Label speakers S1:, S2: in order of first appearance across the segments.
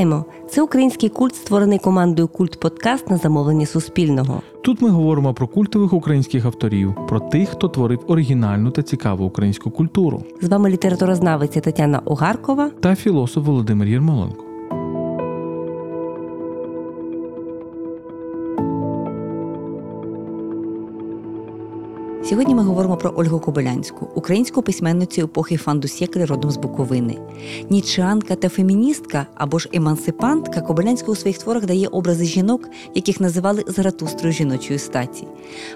S1: Вітаємо! Це український культ, створений командою Культ Подкаст на замовлення Суспільного.
S2: Тут ми говоримо про культових українських авторів, про тих, хто творив оригінальну та цікаву українську культуру,
S1: З вами літературознавиця Тетяна Огаркова.
S2: та філософ Володимир Єрмоленко.
S3: Сьогодні ми говоримо про Ольгу Кобилянську, українську письменницю епохи фандусєклі родом з Буковини. Нічанка та феміністка або ж емансипантка Кобилянська у своїх творах дає образи жінок, яких називали заратустрою жіночої статі.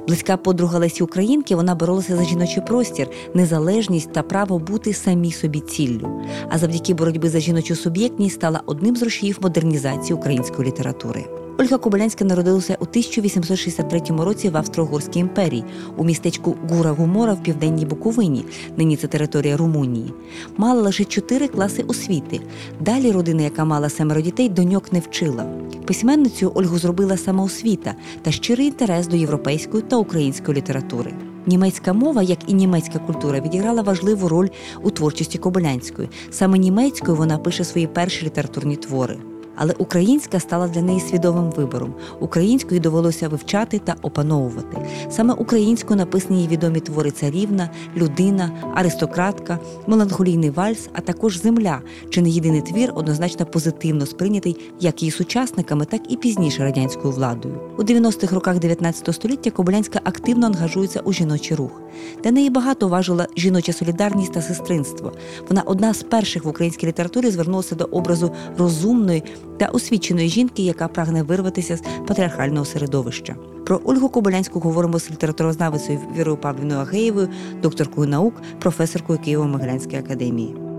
S3: Близька подруга Лесі Українки вона боролася за жіночий простір, незалежність та право бути самій собі ціллю. А завдяки боротьбі за жіночу суб'єктність стала одним з рушіїв модернізації української літератури. Ольга Кобилянська народилася у 1863 році в Австро-Угорській імперії у містечку Гура Гумора в південній Буковині. Нині це територія Румунії. Мала лише чотири класи освіти. Далі родина, яка мала семеро дітей, доньок не вчила. Письменницею Ольгу зробила самоосвіта та щирий інтерес до європейської та української літератури. Німецька мова, як і німецька культура, відіграла важливу роль у творчості Кобилянської. Саме німецькою вона пише свої перші літературні твори. Але українська стала для неї свідомим вибором. Українською довелося вивчати та опановувати. Саме українською написані її відомі твори царівна, людина, аристократка, меланхолійний вальс, а також земля, чи не єдиний твір, однозначно позитивно сприйнятий як її сучасниками, так і пізніше радянською владою. У 90-х роках 19 століття Кобилянська активно ангажується у жіночий рух. Для неї багато важила жіноча солідарність та сестринство. Вона одна з перших в українській літературі звернулася до образу розумної та освіченої жінки, яка прагне вирватися з патріархального середовища. Про Ольгу Кобилянську говоримо з літературознавицею Вірою Павлівною Агеєвою, докторкою наук, професоркою Києво-Могилянської академії.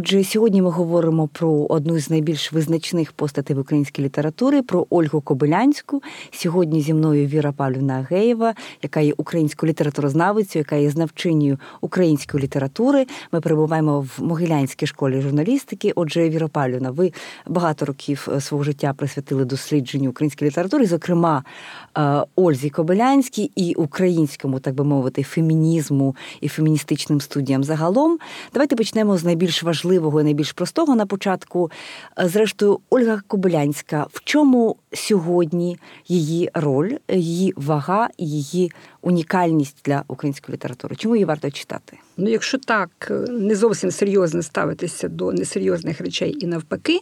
S3: Отже, сьогодні ми говоримо про одну з найбільш визначних постатей в українській літературі, про Ольгу Кобилянську. Сьогодні зі мною Віра Павлівна Агеєва, яка є українською літературознавицею, яка є знавчиною української літератури. Ми перебуваємо в Могилянській школі журналістики. Отже, Віра Павлівна, ви багато років е, свого життя присвятили дослідженню української літератури, зокрема Ользі Кобилянській і українському, так би мовити, фемінізму і феміністичним студіям загалом. Давайте почнемо з найбільш важливого і найбільш простого на початку. Зрештою, Ольга Кобилянська, в чому сьогодні її роль, її вага її унікальність для української літератури? Чому її варто читати?
S4: Ну, якщо так не зовсім серйозно ставитися до несерйозних речей і навпаки,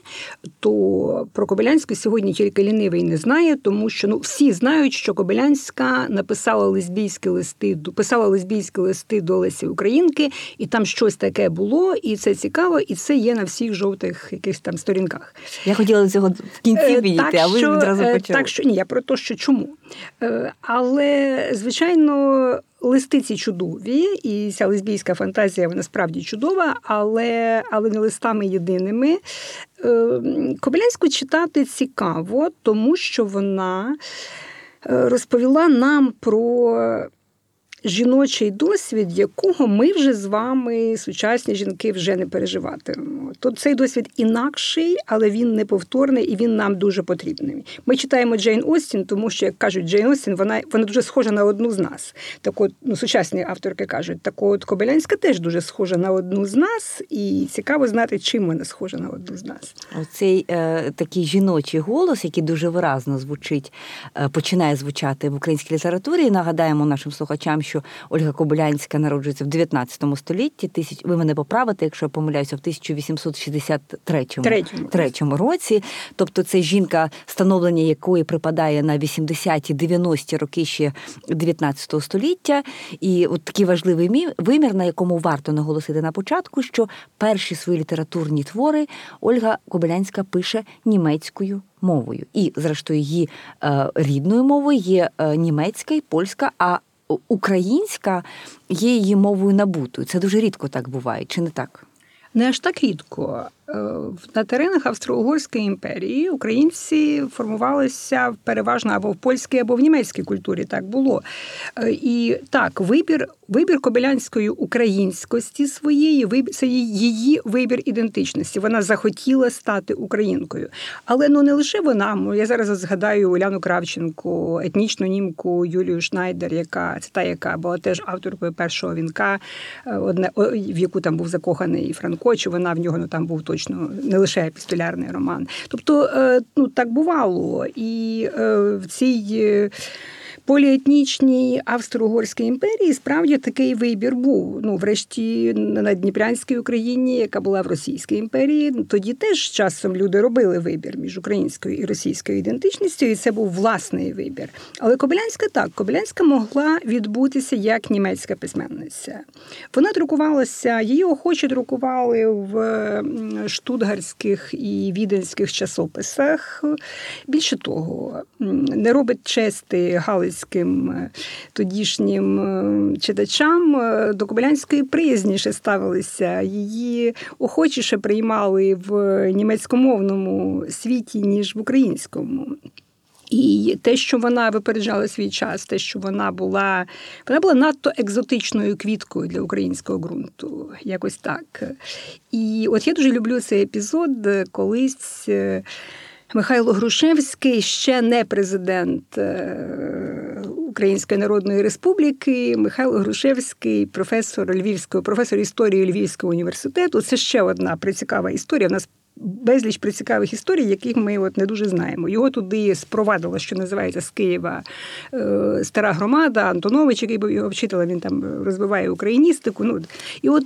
S4: то про Кобилянську сьогодні тільки лінивий не знає, тому що ну всі знають, що Кобилянська написала лесбійські листи, писала лесбійські листи до Лесі Українки, і там щось таке було, і це цікаво, і це є на всіх жовтих якихось там сторінках.
S3: Я хотіла до цього в кінці підійти, а ви
S4: що,
S3: відразу почали.
S4: Так, що ні, я про те, що чому. Але, звичайно, листи ці чудові, і ця лесбійська фантазія вона справді чудова, але але не листами єдиними. Кобилянську читати цікаво, тому що вона розповіла нам про жіночий досвід, якого ми вже з вами, сучасні жінки, вже не переживатимемо. То цей досвід інакший, але він неповторний і він нам дуже потрібний. Ми читаємо Джейн Остін, тому що, як кажуть, Джейн Остін, вона вона дуже схожа на одну з нас. Так от, ну, сучасні авторки кажуть, так от Кобилянська теж дуже схожа на одну з нас, і цікаво знати, чим вона схожа на одну з нас.
S3: Оцей е, такий жіночий голос, який дуже виразно звучить, е, починає звучати в українській літературі. Нагадаємо нашим слухачам, що Ольга Кобилянська народжується в 19 столітті. Тисяч ви мене поправите, якщо я помиляюся, в 1863 третьому році. Тобто це жінка, становлення якої припадає на 80-90-ті роки ще 19 століття. І от такий важливий вимір, на якому варто наголосити на початку, що перші свої літературні твори Ольга Кобилянська пише німецькою. Мовою і, зрештою, її е, рідною мовою є е, німецька і польська, а українська є її мовою набутою. Це дуже рідко так буває, чи не так?
S4: Не аж так рідко. На теренах Австро-Угорської імперії українці формувалися переважно або в польській, або в німецькій культурі. Так було. І так, вибір вибір кобилянської українськості своєї, це її вибір ідентичності. Вона захотіла стати українкою. Але ну не лише вона. Я зараз згадаю Уляну Кравченко, етнічну німку Юлію Шнайдер, яка це та, яка була теж авторкою першого вінка, одне в яку там був закоханий Франко, чи вона в нього ну там був точно не лише епістолярний роман. Тобто, е, ну так бувало, і е, в цій поліетнічній Австро-Угорській імперії справді такий вибір був. Ну, врешті, на Дніпрянській Україні, яка була в Російській імперії, тоді теж часом люди робили вибір між українською і російською ідентичністю, і це був власний вибір. Але Кобилянська так, Кобилянська могла відбутися як німецька письменниця. Вона друкувалася, її охоче друкували в штутгарських і віденських часописах. Більше того, не робить чести Галиць українським е, тодішнім е, читачам е, до Кобилянської приязніше ставилися, її охочіше приймали в німецькомовному світі, ніж в українському. І те, що вона випереджала свій час, те, що вона була вона була надто екзотичною квіткою для українського ґрунту, якось так. І от я дуже люблю цей епізод, колись Михайло Грушевський ще не президент е, Української Народної Республіки. Михайло Грушевський, професор Львівського, професор історії Львівського університету. Це ще одна прицікава історія. У нас безліч прицікавих історій, яких ми от не дуже знаємо. Його туди спровадила, що називається з Києва е, стара громада, Антонович, який був його вчителем, він там розвиває україністику. Ну, І от.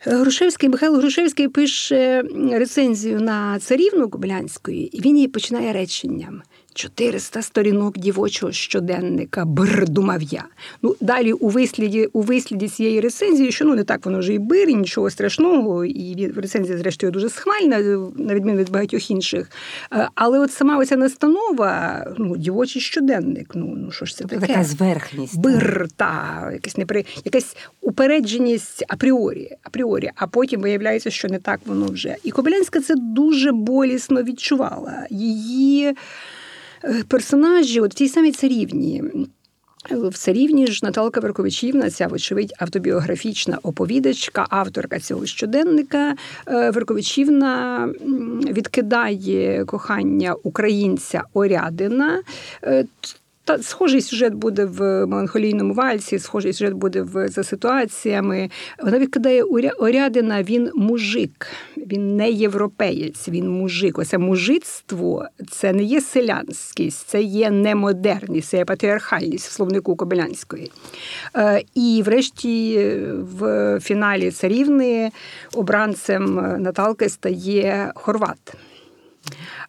S4: Грушевський Михайло Грушевський пише рецензію на царівну Кобилянської, і він її починає реченням. 400 сторінок дівочого щоденника, бр, думав я. Ну, Далі у висліді у висліді цієї рецензії, що ну не так воно вже і бир, і нічого страшного, і рецензія, зрештою, дуже схвальна, на відміну від багатьох інших. Е, але от сама оця настанова, ну, дівочий щоденник, ну ну що ж це тобто таке?
S3: Така зверхність.
S4: Бир, та, якась непри... якась упередженість апріорі, апріорі, а потім виявляється, що не так воно вже. І Кобилянська це дуже болісно відчувала. Її. Е, персонажі от в тій самій царівні. В царівні ж Наталка Верковичівна, ця, вочевидь, автобіографічна оповідачка, авторка цього щоденника. Е, Верковичівна відкидає кохання українця Орядина. Е, та схожий сюжет буде в меланхолійному вальсі, схожий сюжет буде в за ситуаціями. Вона відкидає Орядина, він мужик, він не європеєць, він мужик. Оце мужицтво це не є селянськість, це є немодерність, це є патріархальність в словнику Кобилянської. Е, і, врешті, в фіналі царівни обранцем Наталки стає Хорват.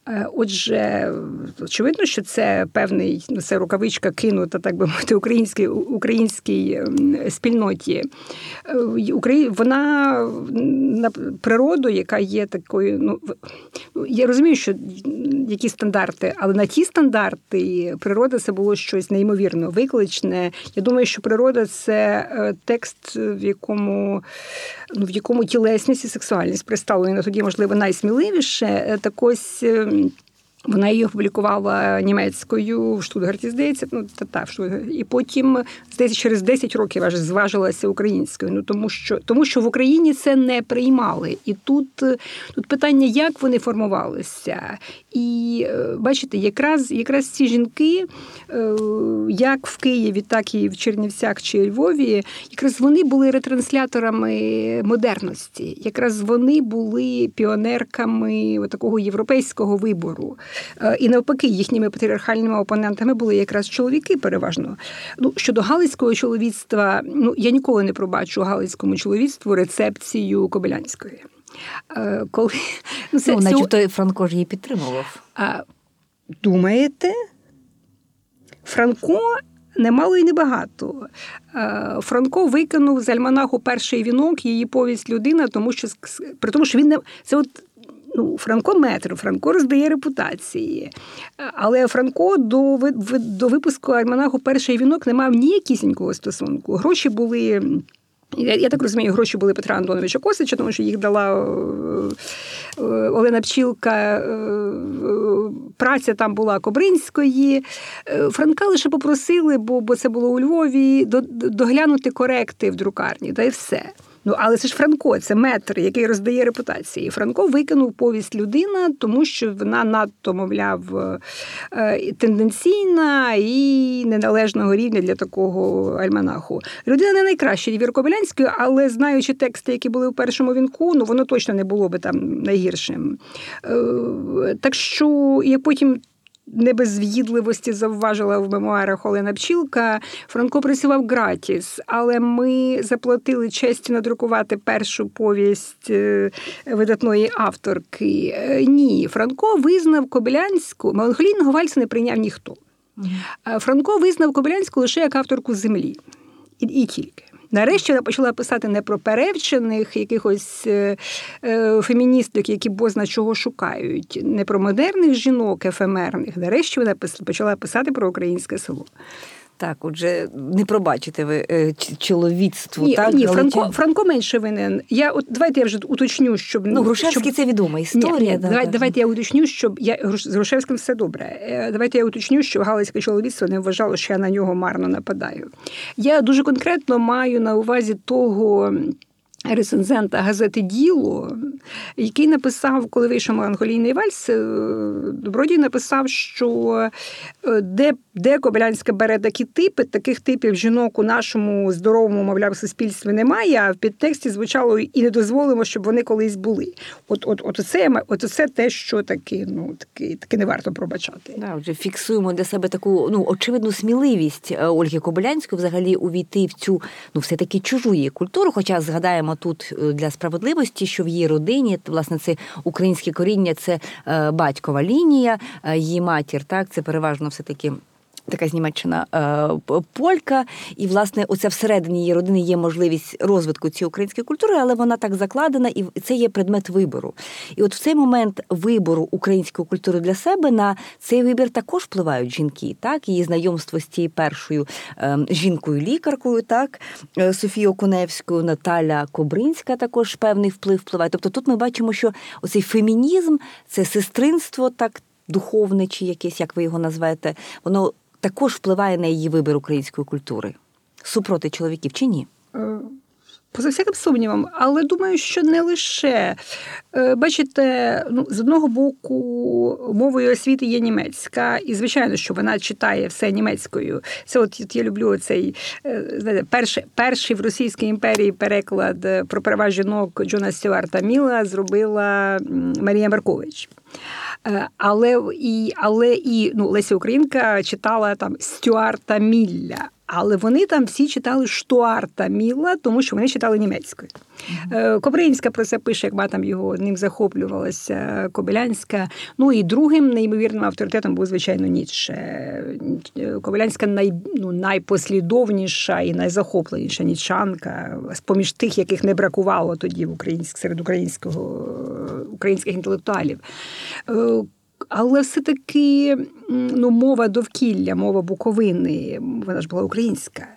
S4: Е, отже, очевидно, що це певний ну, це рукавичка кинута, так би мовити, українській українській ем, спільноті. Е, вона на природу, яка є такою. Ну, я розумію, що які стандарти, але на ті стандарти природа це було щось неймовірно викличне. Я думаю, що природа це е, текст, в якому ну, в якому тілесність і сексуальність представлені тоді, можливо, найсміливіше. Так ось ем, вона її опублікувала німецькою в Штутгарті, здається, ну та та в Штутгарті. і потім здається, через 10 років аж зважилася українською. Ну тому що тому, що в Україні це не приймали, і тут тут питання, як вони формувалися, і е, бачите, якраз якраз ці жінки, е, як в Києві, так і в Чернівцях чи Львові, якраз вони були ретрансляторами модерності, якраз вони були піонерками такого європейського вибору. Е, і навпаки, їхніми патріархальними опонентами були якраз чоловіки переважно. Ну, Щодо Галицького чоловіцтва, ну я ніколи не пробачу Галицькому чоловіцтву рецепцію Кобилянської.
S3: Е, коли ну, це, ну, начебто Франко ж її підтримував.
S4: А, Думаєте? Франко немало і небагато. Е, Франко викинув з альманаху перший вінок, її повість людина, тому що при тому, що він не це от ну, Франко метр, Франко роздає репутації. Але Франко до до випуску альманаху перший вінок не мав ніякісінького стосунку. Гроші були. Я, я так розумію, гроші були Петра Антоновича Косича, тому що їх дала е, е, Олена Пчілка. Е, праця там була Кобринської. Франка лише попросили, бо бо це було у Львові, доглянути коректи в друкарні, та й все. Ну, але це ж Франко, це метр, який роздає репутації. Франко викинув повість людина, тому що вона надто, мовляв, е, тенденційна і неналежного рівня для такого альманаху. Людина не найкраща Вір Кобилянської, але знаючи тексти, які були у першому вінку, ну воно точно не було би там найгіршим. Е, так що я потім не без в'їдливості завважила в мемуарах Олена Пчілка. Франко працював гратіс, але ми заплатили честь надрукувати першу повість е, видатної авторки. Е, ні, Франко визнав Кобилянську, меланхолійного вальсу не прийняв ніхто. Франко визнав Кобилянську лише як авторку землі. І, і тільки. Нарешті вона почала писати не про перевчених якихось е, е, феміністок, які бозна чого шукають, не про модерних жінок ефемерних. Нарешті вона почала писати про українське село.
S3: Так, отже, не пробачите ви е, чоловіцтву.
S4: Ні,
S3: так?
S4: ні Франко Франко менше винен. Я от давайте я вже уточню, щоб
S3: ну Грушевський щоб... це відома історія. Ні, ні,
S4: да, давайте, давайте я уточню, щоб я з Грушевським все добре. Е, давайте я уточню, що галицьке чоловіцтво не вважало, що я на нього марно нападаю. Я дуже конкретно маю на увазі того рецензента газети Діло, який написав, коли вийшов меланхолійний вальс, е, Добродій написав, що е, де де Кобилянська бере такі типи, таких типів жінок у нашому здоровому, мовляв, суспільстві немає, а в підтексті звучало і не дозволимо, щоб вони колись були. От от, от, це, от це те, що таки, ну, таки, таки не варто пробачати.
S3: Да, отже, фіксуємо для себе таку ну, очевидну сміливість е, Ольги Кобилянської взагалі увійти в цю ну, все-таки чужу її культуру, хоча згадаємо окремо тут е, для справедливості, що в її родині власне це українське коріння, це е, батькова лінія, е, її матір. Так, це переважно все таки така з Німеччина е, полька, і власне оце всередині її родини є можливість розвитку цієї української культури, але вона так закладена, і це є предмет вибору. І от в цей момент вибору української культури для себе на цей вибір також впливають жінки, так її знайомство з цією першою е, жінкою-лікаркою, так е, Софією Окуневською, Наталя Кобринська також певний вплив впливає. Тобто тут ми бачимо, що оцей фемінізм, це сестринство, так духовне чи якесь, як ви його назвете, воно також впливає на її вибір української культури супроти чоловіків чи ні? Е,
S4: поза всяким сумнівом, але думаю, що не лише. Е, бачите, ну, з одного боку, мовою освіти є німецька, і, звичайно, що вона читає все німецькою. Це от, я люблю цей е, знаєте, перший перший в Російській імперії переклад про права жінок Джона Стюарта Міла зробила Марія Маркович. Е, але і але і ну Леся Українка читала там Стюарта Мілля. Але вони там всі читали Штуарта Міла, тому що вони читали німецькою. Mm-hmm. Кобринська про це пише, як матам його ним захоплювалася Кобилянська. Ну і другим неймовірним авторитетом був, звичайно, Ніцше. Кобилянська най, ну, найпослідовніша і найзахопленіша нічанка, з поміж тих, яких не бракувало тоді в українськ, серед українського українських інтелектуалів. Е, але все-таки ну, мова довкілля, мова Буковини, вона ж була українська.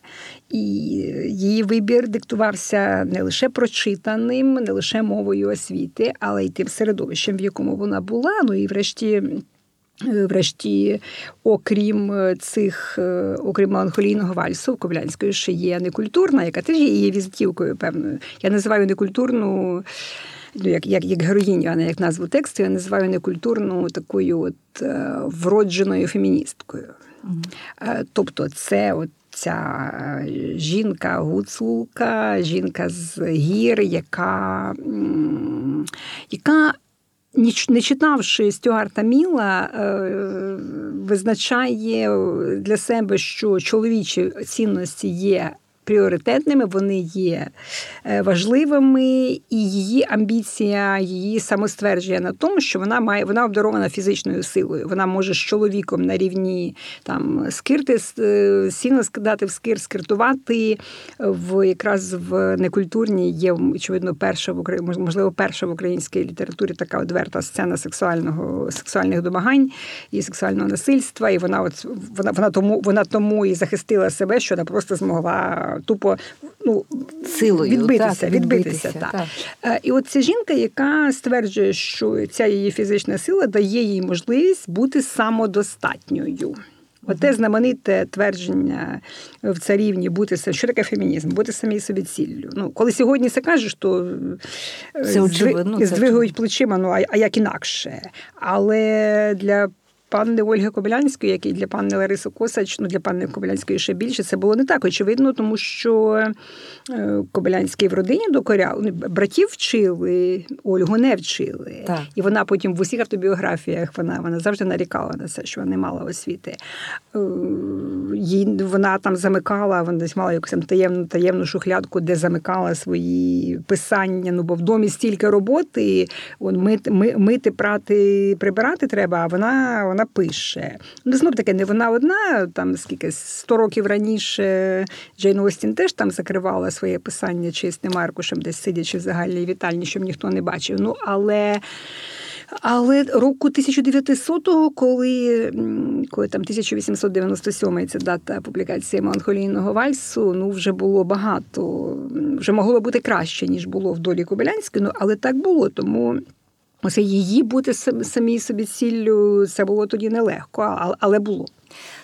S4: І її вибір диктувався не лише прочитаним, не лише мовою освіти, але й тим середовищем, в якому вона була. Ну і врешті. Врешті, окрім цих, окрім меланхолійного вальсу, Ковлянської ще є некультурна, яка теж є її візитівкою певною. Я називаю некультурну ну, як як, як героїню, а не як назву тексту, я називаю некультурну такою от е, вродженою феміністкою. Mm-hmm. Тобто, це от ця жінка гуцулка, жінка з гір, яка, яка не читавши Стюарта Міла, е, визначає для себе, що чоловічі цінності є пріоритетними, вони є е, важливими, і її амбіція, її самоствердження на тому, що вона має вона обдарована фізичною силою. Вона може з чоловіком на рівні там скирти е, сіно скидати в скир, скиртувати в якраз в некультурній є очевидно перша в Україні, можливо, перша в українській літературі така одверта сцена сексуального сексуальних домагань і сексуального насильства. І вона, от вона, вона тому вона тому і захистила себе, що вона просто змогла тупо ну,
S3: Силою,
S4: відбитися.
S3: так,
S4: відбитися,
S3: відбитися,
S4: так.
S3: так.
S4: Е, І от ця жінка, яка стверджує, що ця її фізична сила дає їй можливість бути самодостатньою. Оте знамените твердження в царівні бути що таке фемінізм, бути самій собі ціллю. Ну, коли сьогодні це кажеш, то е,
S3: Це
S4: здвигують плечима, ну а як інакше. Але для панни Ольги Кобилянської, як і для панни Лариси Косач, ну для панни Кобилянської ще більше, це було не так очевидно, тому що е, Кобилянський в родині докоряв, ну, братів вчили, Ольгу не вчили.
S3: Так.
S4: І вона потім в усіх автобіографіях вона, вона завжди нарікала на це, що вона не мала освіти. Е, Їй, вона там замикала, вона десь мала якусь там таємну, таємну шухлядку, де замикала свої писання. Ну, бо в домі стільки роботи, от, мити, мити, прати, прибирати треба, а вона, вона пише. Ну, знов таки, не вона одна, там скільки 100 років раніше Джейн Остін теж там закривала своє писання чистим аркушем, десь сидячи в загальній вітальні, щоб ніхто не бачив. Ну, але. Але року 1900-го, коли, коли там 1897 це дата публікації меланхолійного вальсу, ну вже було багато, вже могло бути краще, ніж було в долі Кобилянської, ну але так було. Тому оце її бути сам- самій собі ціллю, це було тоді нелегко, але було.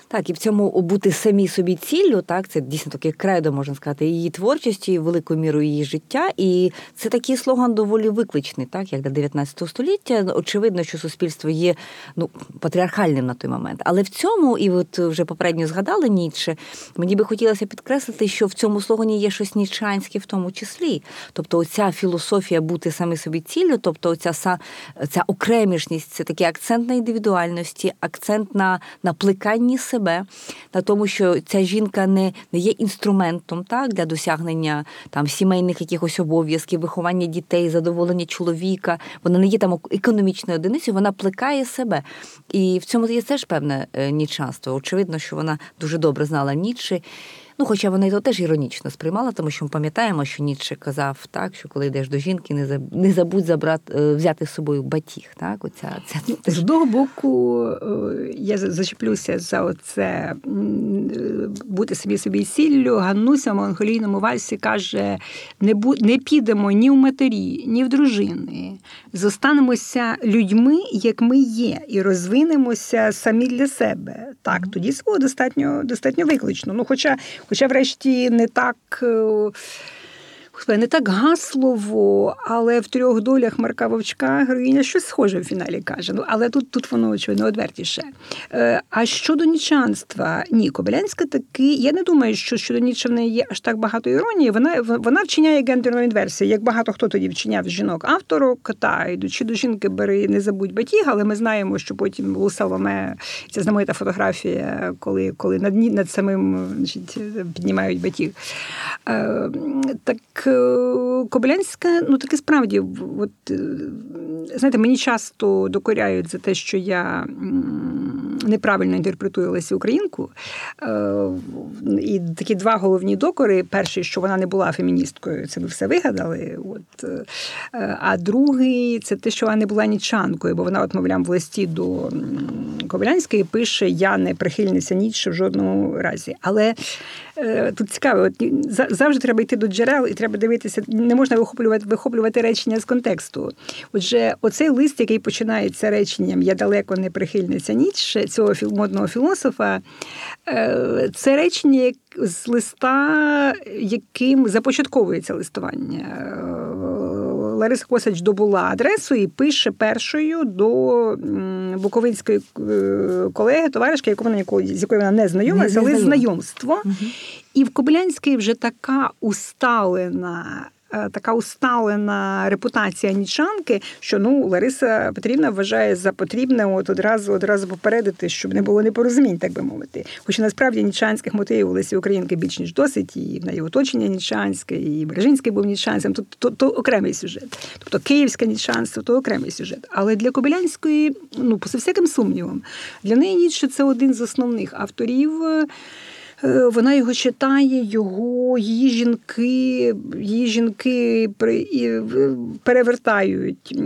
S3: Так, і в цьому бути самі собі ціллю, так, це дійсно таке кредо, можна сказати, її творчості, і великою мірою її життя. І це такий слоган доволі викличний, так, як для 19 століття. Очевидно, що суспільство є ну, патріархальним на той момент. Але в цьому, і от вже попередньо згадали Ніцше, мені би хотілося підкреслити, що в цьому слогані є щось нічанське в тому числі. Тобто, оця філософія бути самі собі ціллю, тобто оця ця окремішність, це такий акцент на індивідуальності, акцент на, на плеканні себе, на тому, що ця жінка не, не є інструментом так, для досягнення там сімейних якихось обов'язків, виховання дітей, задоволення чоловіка. Вона не є там економічною одиницею, вона плекає себе. І в цьому є теж певне е, нічанство. Очевидно, що вона дуже добре знала Ніцше. Ну, хоча вона його теж іронічно сприймала, тому що ми пам'ятаємо, що Ніцше казав так, що коли йдеш до жінки, не заб- не забудь забрати е, взяти з собою батіг. Так, оця ця
S4: Ну, З одного боку, е, я зачеплюся за оце е, бути собі собі ціллю. Ганнуся в меланхолійному вальсі каже: не, бу, не підемо ні в матері, ні в дружини. Зостанемося людьми, як ми є, і розвинемося самі для себе. Так, тоді це було достатньо, достатньо виклично. Ну, хоча, хоча, врешті, не так. Не так гаслово, але в трьох долях Марка Вовчка героїня щось схоже в фіналі каже. Ну, але тут, тут воно очевидно одвертіше. Е, а щодо нічанства, ні, Кобилянська таки. Я не думаю, що щодо Ніцше в є аж так багато іронії. Вона вона вчиняє гендерну інверсію, як багато хто тоді вчиняв жінок авторок, та йдучи до жінки, бери, не забудь батіг, але ми знаємо, що потім у Саломе ця знаменита фотографія, коли, коли над, над самим значить, піднімають батіг. Е, так Кобилянська, ну таки справді, от, е, знаєте, мені часто докоряють за те, що я неправильно інтерпретую Лесі Українку. Е, І такі два головні докори. Перший, що вона не була феміністкою, це ми все вигадали. От. е, А другий це те, що вона не була нічанкою, бо вона, от, мовляв, в листі до Кобилянської пише: Я не прихильниця Ніцше в жодному разі. Але е, тут цікаво, от, за- завжди треба йти до джерел і треба дивитися, не можна вихоплювати, вихоплювати речення з контексту. Отже, оцей лист, який починається реченням Я далеко не прихильниця ніч цього модного філософа, е, це речення з листа, яким започатковується листування. Лариса Косач добула адресу і пише першою до буковинської е, колеги, товаришки, яку вона з якою вона не знайома,
S3: взяли
S4: знайомство. Угу. І в Кобилянській вже така усталена. Е, Така усталена репутація нічанки, що ну Лариса Петрівна вважає за потрібне от одразу одразу попередити, щоб не було непорозумінь, так би мовити. Хоча насправді нічанських мотивів у Лесі Українки більш ніж досить, і в неї оточення нічанське, і Бережинський був нічанцем, то, то, то окремий сюжет. Тобто київське нічанство, то окремий сюжет. Але для Кобилянської, ну, поза всяким сумнівом, для неї Ніцше це один з основних авторів. Е, Е, вона його читає, його її жінки, її жінки перевертають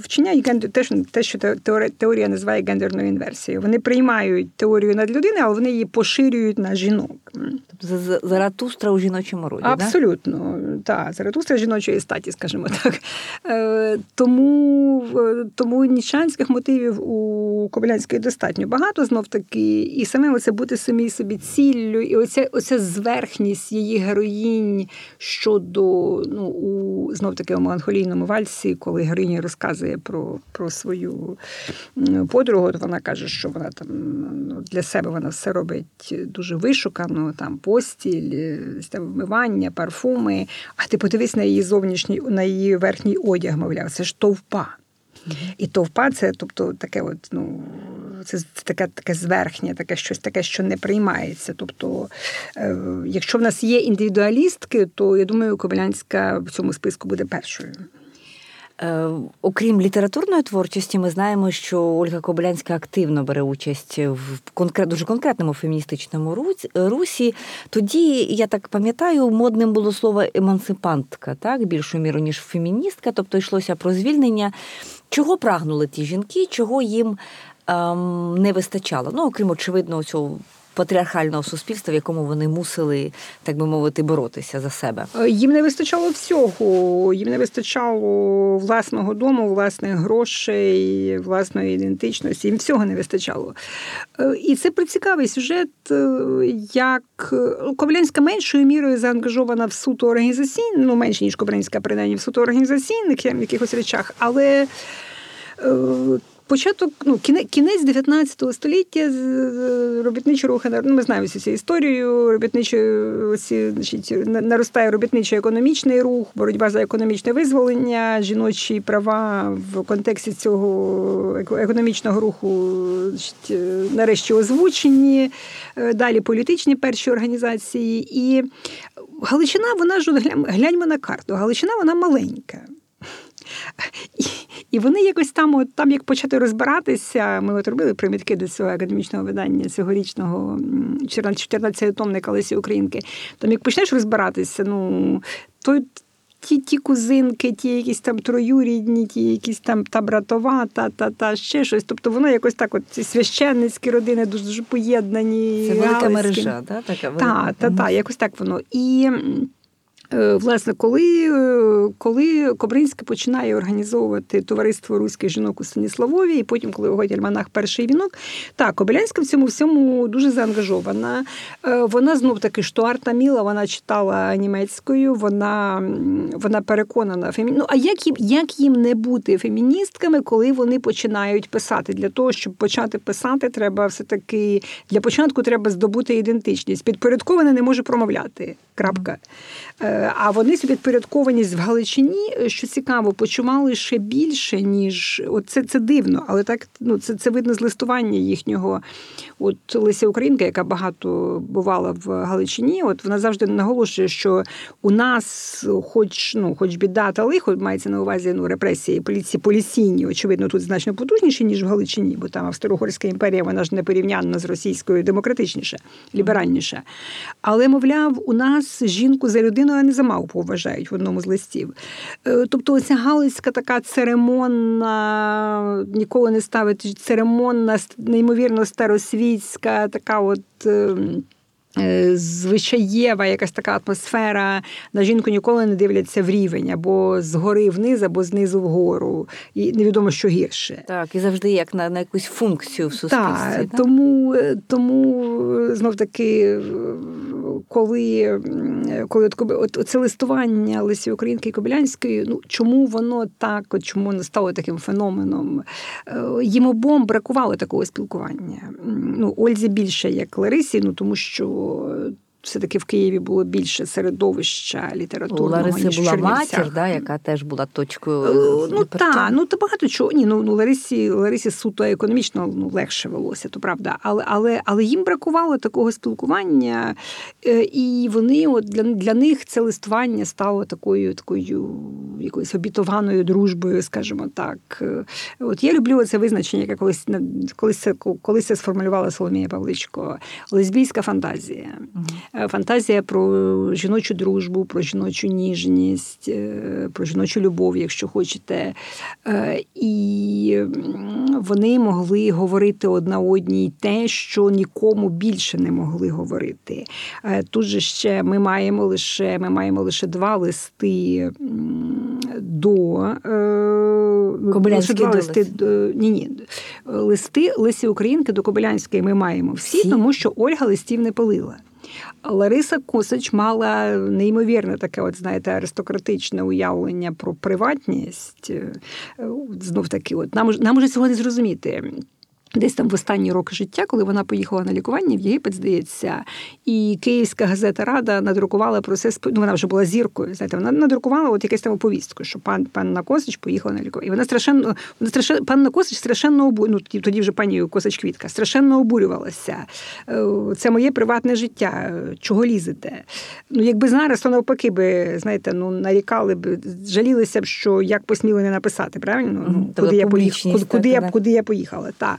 S4: вчиняють ген, те, що, те, що теорія називає гендерною інверсією. Вони приймають теорію над людини, але вони її поширюють на жінок.
S3: Тобто Заратустра у жіночому роді.
S4: Абсолютно, так? Заратустра жіночої статі, скажімо так. Е, тому тому нічанських мотивів у Кобилянської достатньо багато знов таки, і саме оце бути самій собі ціллю, і оця, оця зверхність її героїнь щодо ну, у знов таки у меланхолійному вальсі, коли героїня розказує про про свою подругу, то вона каже, що вона там ну, для себе вона все робить дуже вишукано, там постіль, е, вмивання, парфуми. А ти подивись на її зовнішній, на її верхній одяг, мовляв, це ж товпа. І товпа це, тобто, таке, от, ну, це таке таке зверхнє, таке щось таке, що не приймається. Тобто, е, якщо в нас є індивідуалістки, то я думаю, Кобилянська в цьому списку буде першою.
S3: Е, окрім літературної творчості, ми знаємо, що Ольга Кобилянська активно бере участь в конкрет, дуже конкретному феміністичному русі. Тоді, я так пам'ятаю, модним було слово емансипантка, так, більшою мірою, ніж феміністка, тобто йшлося про звільнення. Чого прагнули ті жінки, чого їм ем, не вистачало? Ну, окрім очевидно, цього патріархального суспільства, в якому вони мусили, так би мовити, боротися за себе.
S4: Е, їм не вистачало всього. Їм не вистачало власного дому, власних грошей, власної ідентичності. Їм всього не вистачало. Е, і це прицікавий сюжет, е, як Ковалянська меншою мірою заангажована в суто організаційну, ну менше ніж Кобилянська, принаймні в суто організаційних якихось речах, але початок, ну кінець 19 століття робітничі рухи ну, ми знаємо всю цю історію. Робітничі оці, значить, наростає робітничо-економічний рух, боротьба за економічне визволення, жіночі права в контексті цього економічного руху значить, нарешті озвучені. Е, далі політичні перші організації. І Галичина, вона ж гляньмо на карту. Галичина вона маленька. І вони якось там, от, там як почати розбиратися, ми от робили примітки до цього академічного видання цьогорічного 14 томника Лесі Українки. Там як почнеш розбиратися, ну то. Ті ті кузинки, ті якісь там троюрідні, ті якісь там та братова, та та та ще щось. Тобто воно якось так, от ці священницькі родини дуже дуже поєднані.
S3: Це велика мережа, да? така
S4: велика. Так, та, та, якось так воно. І власне, коли е, коли Кобринський починає організовувати товариство руських жінок у Станіславові, і потім, коли виходить альманах перший вінок, так, Кобилянська в цьому всьому дуже заангажована. Е, вона знов таки Штуарта Міла, вона читала німецькою, вона вона переконана фемі... Ну, А як їм як їм не бути феміністками, коли вони починають писати? Для того, щоб почати писати, треба все-таки для початку треба здобути ідентичність. Підпорядковане не може промовляти. Крапка. А вони цю підпорядкованість в Галичині, е, що цікаво, почували ще більше, ніж от це, це дивно, але так ну це це видно з листування їхнього. От Леся Українка, яка багато бувала в Галичині, от вона завжди наголошує, що у нас, хоч ну, хоч біда та лихо, мається на увазі ну, репресії поліції поліційні, очевидно, тут значно потужніші, ніж в Галичині, бо там Австро-Угорська імперія, вона ж не порівняна з російською демократичніше, ліберальніше. Але, мовляв, у нас жінку за людину, а не за мавпу вважають в одному з листів. Е, тобто, оця галицька така церемонна, ніколи не ставить церемонна, неймовірно старосвітська, така от. Е, звичаєва якась така атмосфера. На жінку ніколи не дивляться в рівень або згори вниз, або знизу вгору. І невідомо, що гірше.
S3: Так, і завжди як на на якусь функцію в суспільстві. Так,
S4: так? Тому тому знов таки, коли коли от, от, це листування Лисі Українки і Кобилянської, ну чому воно так, от чому воно стало таким феноменом? Е, їм обом бракувало такого спілкування. Ну, Ользі більше як Ларисі, ну тому що och все-таки в Києві було більше середовища літературного,
S3: Лариси
S4: ніж
S3: була
S4: Чернівцях.
S3: матір, да, яка теж була точкою.
S4: Е, Ну так, ну то багато чого. Ні, ну, ну Ларисі, Ларисі суто економічно ну, легше велося, то правда. Але, але, але їм бракувало такого спілкування, е, і вони от для, для них це листування стало такою такою якоюсь обітованою дружбою, скажімо так. Е, От я люблю це визначення, яке колись колись колись це сформулювала Соломія Павличко. Лесбійська фантазія. Е, Фантазія про жіночу дружбу, про жіночу ніжність, е, про жіночу любов, якщо хочете. Е, І вони могли говорити одна одній те, що нікому більше не могли говорити. Тут же ще ми маємо лише ми маємо лише два листи до
S3: Кобилянський
S4: листи до ні, ні. Листи Лесі Українки до Кобилянської ми маємо всі,
S3: Всі?
S4: тому що Ольга листів не пилила. Лариса Косач мала неймовірне таке, от знаєте, аристократичне уявлення про приватність. Е, Знов таки, от нам, нам уже цього не зрозуміти. Десь там в останні роки життя, коли вона поїхала на лікування в Єгипет, здається, і Київська газета Рада надрукувала про це ну, вона вже була зіркою. Знаєте, вона надрукувала от якусь там оповістку, що пан панна Косич поїхала на лікування. І вона страшенно вона страшенно панна Косич страшенно обу... ну, тоді- вже пані Косич Квітка страшенно обурювалася. Е, Це моє приватне життя. Чого лізете? Ну, якби зараз, то навпаки би, знаєте, ну нарікали б, жалілися б, що як посміли не написати, правильно? Ну, куди я поїхала? Куди, куди, я, куди я поїхала? Так.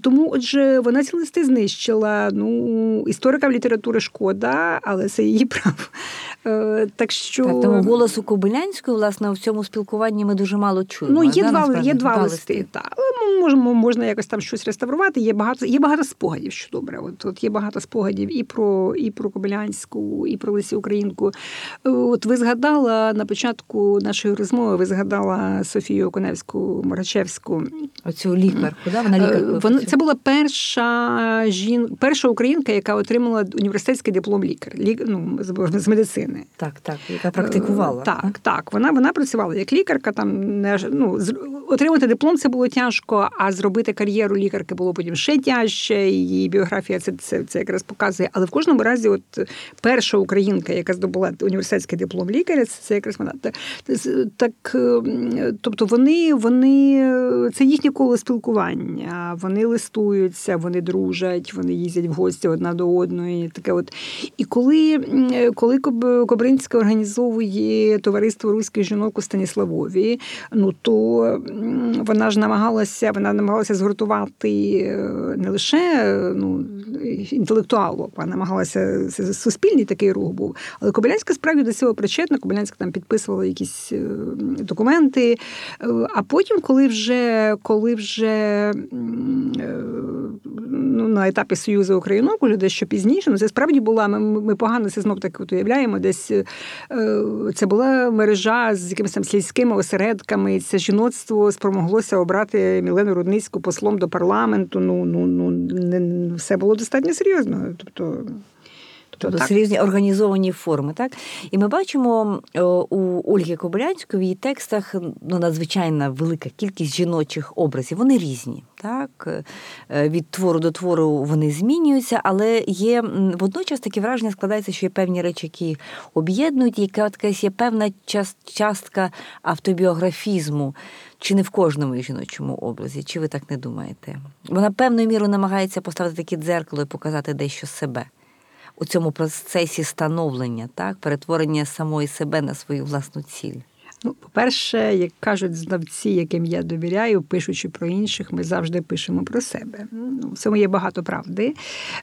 S4: Тому, отже, вона ці листи знищила. Ну, історикам літератури шкода, але це її право. Е, Так що
S3: Так, тому голосу Кобилянської, власне, в цьому спілкуванні ми дуже мало чуємо.
S4: ну, є
S3: да,
S4: два,
S3: насправді?
S4: є два листи. Та. Але можемо, можна якось там щось реставрувати. Є багато, є багато спогадів, що добре. От, от є багато спогадів і про, і про Кобилянську, і про Лисі Українку. Е, От ви згадала на початку нашої розмови, ви згадала Софію Коневську Морачевську.
S3: Оцю лікарку, да? вона
S4: Е,
S3: лікаркою.
S4: Вона це була перша жін, перша українка, яка отримала університетський диплом лікар лік, ну, з, з медицини.
S3: Так, так, яка практикувала.
S4: Е, Так, так. Вона, вона працювала як лікарка. Там не ну, з- отримати диплом це було тяжко, а зробити кар'єру лікарки було потім ще тяжче. Її біографія це, це, це якраз показує. Але в кожному разі, от перша українка, яка здобула університетський диплом лікаря, це, це якраз вона. Та- та- Так, е, тобто вони, вони це їхнє коло спілкування. Вони листуються, вони дружать, вони їздять в гості одна до одної. Таке от. І коли, коли Кобринська організовує товариство руських жінок у Станіславові, ну то вона ж намагалася, вона намагалася згуртувати е, не лише ну, інтелектуалок, вона намагалася суспільний такий рух був. Але Кобилянська справді до цього причетна. Кобилянська там підписувала якісь е, документи. Е, А потім, коли вже коли вже ну, на етапі Союзу Українок, уже дещо пізніше, ну це справді була. Ми, ми погано це знов таки от уявляємо. Десь е, це була мережа з якимись там сільськими осередками. Це жіноцтво спромоглося обрати Мілену Рудницьку послом до парламенту. Ну ну ну не все було достатньо серйозно. Тобто.
S3: Тобто
S4: так.
S3: серйозні організовані форми, так? І ми бачимо е, у Ольги Кобилянської в її текстах ну, надзвичайно велика кількість жіночих образів. Вони різні, так? Е, Від твору до твору вони змінюються, але є водночас таке враження складається, що є певні речі, які об'єднують, і яка якась є певна частка автобіографізму. Чи не в кожному жіночому образі, чи ви так не думаєте? Вона певною мірою намагається поставити таке дзеркало і показати дещо себе у цьому процесі становлення, так, перетворення самої себе на свою власну ціль.
S4: Ну, по-перше, як кажуть знавці, яким я довіряю, пишучи про інших, ми завжди пишемо про себе. Ну, в цьому є багато правди.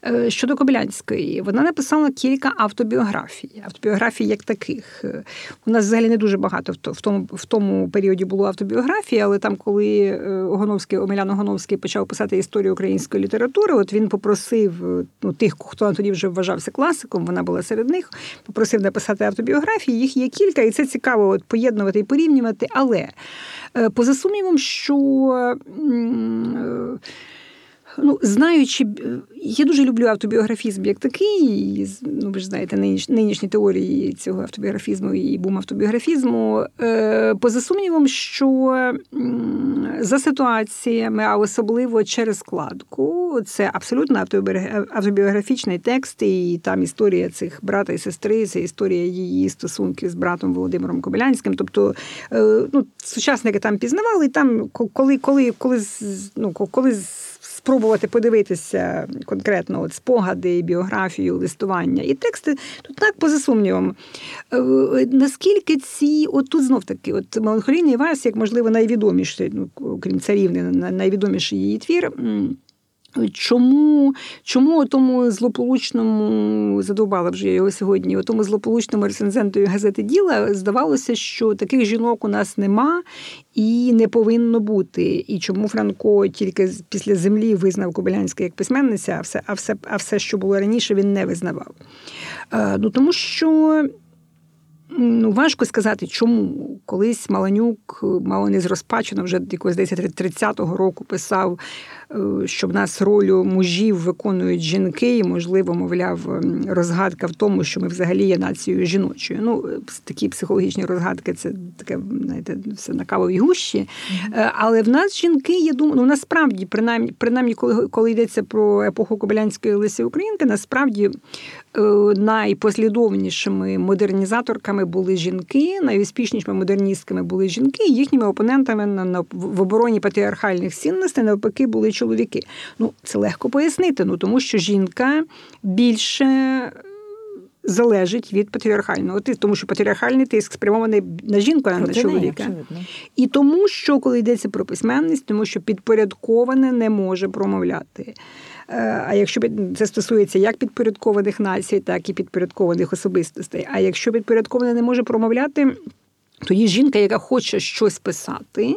S4: Е, Щодо Кобилянської, вона написала кілька автобіографій. Автобіографій як таких. Е, У нас взагалі не дуже багато в тому, в тому періоді було автобіографій, але там, коли е, Огоновський, Омелян Огоновський почав писати історію української літератури, от він попросив ну, тих, хто тоді вже вважався класиком, вона була серед них, попросив написати автобіографії. Їх є кілька, і це цікаво от, поєднувати і порівнювати. Але е, поза сумнівом, що е, ну, знаючи, я дуже люблю автобіографізм як такий. Ну, ви ж знаєте, нині, нинішні теорії цього автобіографізму і бум автобіографізму. Е, поза сумнівом, що за ситуаціями, а особливо через складку, це абсолютно автобіографічний текст, і там історія цих брата і сестри, це історія її стосунків з братом Володимиром Кобилянським. Тобто, е, ну, сучасники там пізнавали, і там коли, коли, коли, ну, коли спробувати подивитися конкретно от спогади, біографію, листування і тексти, то так, поза сумнівом. Е, наскільки ці, от тут знов таки, от меланхолійний вальс, як можливо, найвідоміший, ну, крім царівни, найвідоміший її твір. Чому чому тому злополучному задовбала вже я його сьогодні? У тому злополучному рецензентові газети діла здавалося, що таких жінок у нас нема і не повинно бути. І чому Франко тільки після землі визнав Кобилянська як письменниця, а все, а все, а все, що було раніше, він не визнавав. Ну тому що. Ну, важко сказати, чому колись Маланюк мало не зрозпачено вже якось десь 30-го року писав Е, що в нас роль мужів виконують жінки, і, можливо, мовляв, ем, розгадка в тому, що ми взагалі є нацією жіночою. Ну, е, такі психологічні розгадки, це таке, знаєте, все на кавовій гущі. Mm-hmm. Але в нас жінки, я думаю, ну насправді, принаймні, принаймні, коли коли йдеться про епоху Кобилянської Лисі Українки, насправді найпослідовнішими модернізаторками були жінки, найуспішнішими модерністками були жінки, і їхніми опонентами на, на в обороні патріархальних цінностей навпаки були чоловіки. Ну, це легко пояснити, ну тому що жінка більше. Залежить від патріархального тиску, тому що патріархальний тиск спрямований на жінку, а не на чоловіка. Абсолютно. І тому, що коли йдеться про письменність, тому що підпорядковане не може промовляти. Е, а якщо це стосується як підпорядкованих націй, так і підпорядкованих особистостей. А якщо підпорядковане не може промовляти. То є жінка, яка хоче щось писати,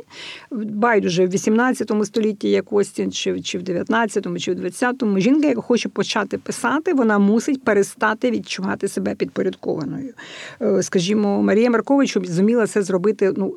S4: байдуже в 18 столітті, як Остін, чи чи в 19-му, чи в 20-му. Жінка, яка хоче почати писати, вона мусить перестати відчувати себе підпорядкованою. Е, скажімо, Марія Маркович зуміла це зробити ну,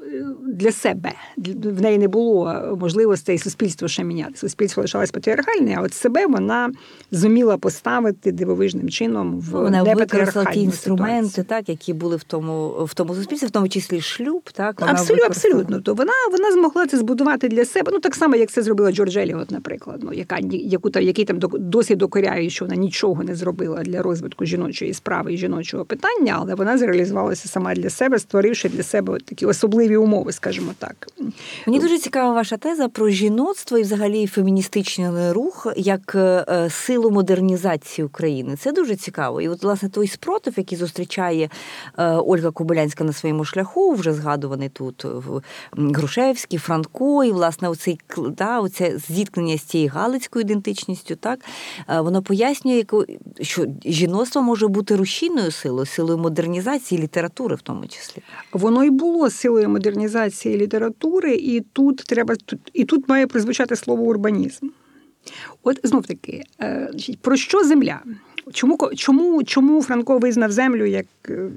S4: для себе. В неї не було можливостей суспільство ще міняти. Суспільство лишалось патріархальне, а от себе вона зуміла поставити дивовижним чином в
S3: вона використала ті інструменти, ситуацію. так які були в тому в тому суспільстві, в тому числі числі шлюб, так
S4: вона абсолютно абсолютно. То вона вона змогла це збудувати для себе. Ну так само, як це зробила Джордж Еліот, наприклад, ну яка яку там який там досі докоряє, що вона нічого не зробила для розвитку жіночої справи і жіночого питання, але вона зреалізувалася сама для себе, створивши для себе такі особливі умови, скажімо так.
S3: Мені дуже цікава ваша теза про жіноцтво і взагалі феміністичний рух як е, силу модернізації України. Це дуже цікаво. І от власне той спротив, який зустрічає е, Ольга Кобилянська на своєму шляху вже згадуваний тут Грушевський, Франко, і власне оцей да, оце зіткнення з цією галицькою ідентичністю, так е, воно пояснює, що жіноцтво може бути рушійною силою, силою модернізації літератури, в тому числі.
S4: Воно і було силою модернізації літератури, і тут треба і тут має прозвучати слово урбанізм. От знов таки, е, про що земля? Чому чому, чому Франко визнав землю як е,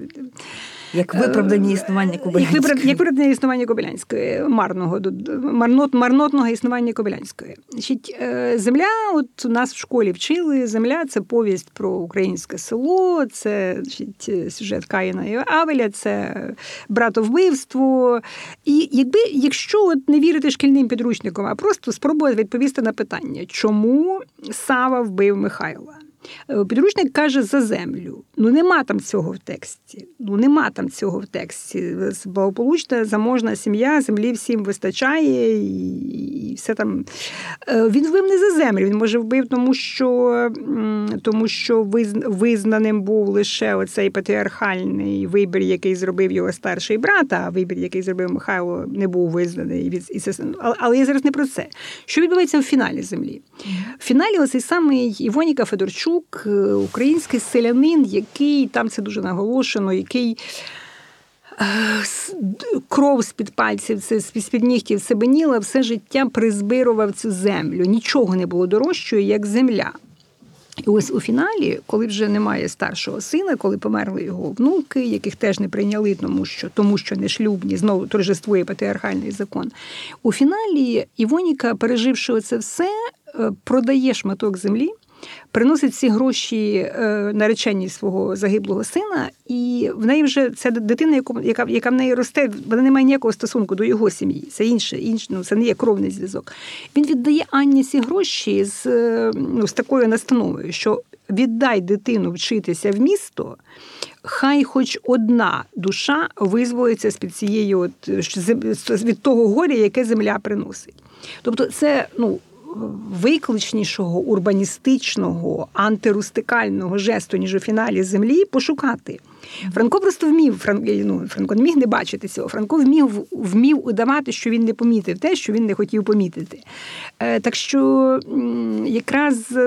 S3: як виправдання існування Кобилянської.
S4: Як, виправдання існування Кобилянської, марного, марнот, марнотного існування Кобилянської. Значить, е, Земля, от у нас в школі вчили, земля це повість про українське село, це значить, сюжет Каїна і Авеля, це братовбивство. І якби, якщо от не вірити шкільним підручникам, а просто спробувати відповісти на питання, чому Сава вбив Михайла? Е, підручник каже за землю. Ну нема там цього в тексті. Ну нема там цього в тексті. Благополучна, заможна сім'я, землі всім вистачає, і все там. Е, він вбив не за землю. Він може вбив, тому що тому що визнаним був лише оцей патріархальний вибір, який зробив його старший брат, а вибір, який зробив Михайло, не був визнаний. Але я зараз не про це. Що відбувається в фіналі землі? В фіналі оцей самий Івоніка Федорчук. Ткачук, е, український селянин, який там це дуже наголошено, який. Е, кров з-під пальців, з-під нігтів себеніла, все життя призбирував цю землю. Нічого не було дорожчою, як земля. І ось у фіналі, коли вже немає старшого сина, коли померли його внуки, яких теж не прийняли, тому що тому що не шлюбні, знову торжествує патріархальний закон. У фіналі Івоніка, переживши це все, е, продає шматок землі. Приносить ці гроші е, нареченій свого загиблого сина, і в неї вже це дитина, яка, яка в неї росте, вона не має ніякого стосунку до його сім'ї. Це інше, інше ну, це не є кровний зв'язок. Він віддає Анні ці гроші з, е, ну, з такою настановою, що віддай дитину вчитися в місто, хай хоч одна душа визволиться з-під цієї от, від того горя, яке земля приносить. Тобто, це ну. Викличнішого урбаністичного антирустикального жесту, ніж у фіналі землі, пошукати. Франко просто вмів. Франко, ну, Франко не міг не бачити цього. Франко вмів вмів удавати, що він не помітив те, що він не хотів помітити. Е, так що якраз.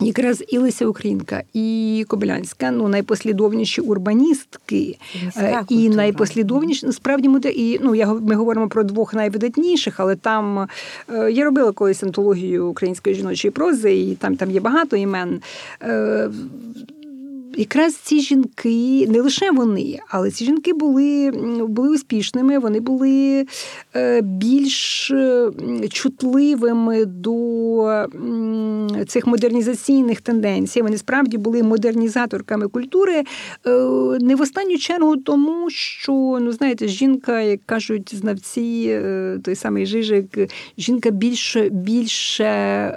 S4: Якраз і Леся Українка, і Кобилянська, ну найпослідовніші урбаністки,
S3: Міська
S4: е, і
S3: культура.
S4: найпослідовніші насправді ми, і ну я ми говоримо про двох найвидатніших, але там е, я робила колись антологію української жіночої прози, і там, там є багато імен. Якраз ці жінки, не лише вони, але ці жінки були, були успішними, вони були е, більш е, чутливими до цих модернізаційних тенденцій. Вони справді були модернізаторками культури. е, Не в останню чергу тому, що ну знаєте, жінка, як кажуть знавці, той самий Жижик, жінка більше, більше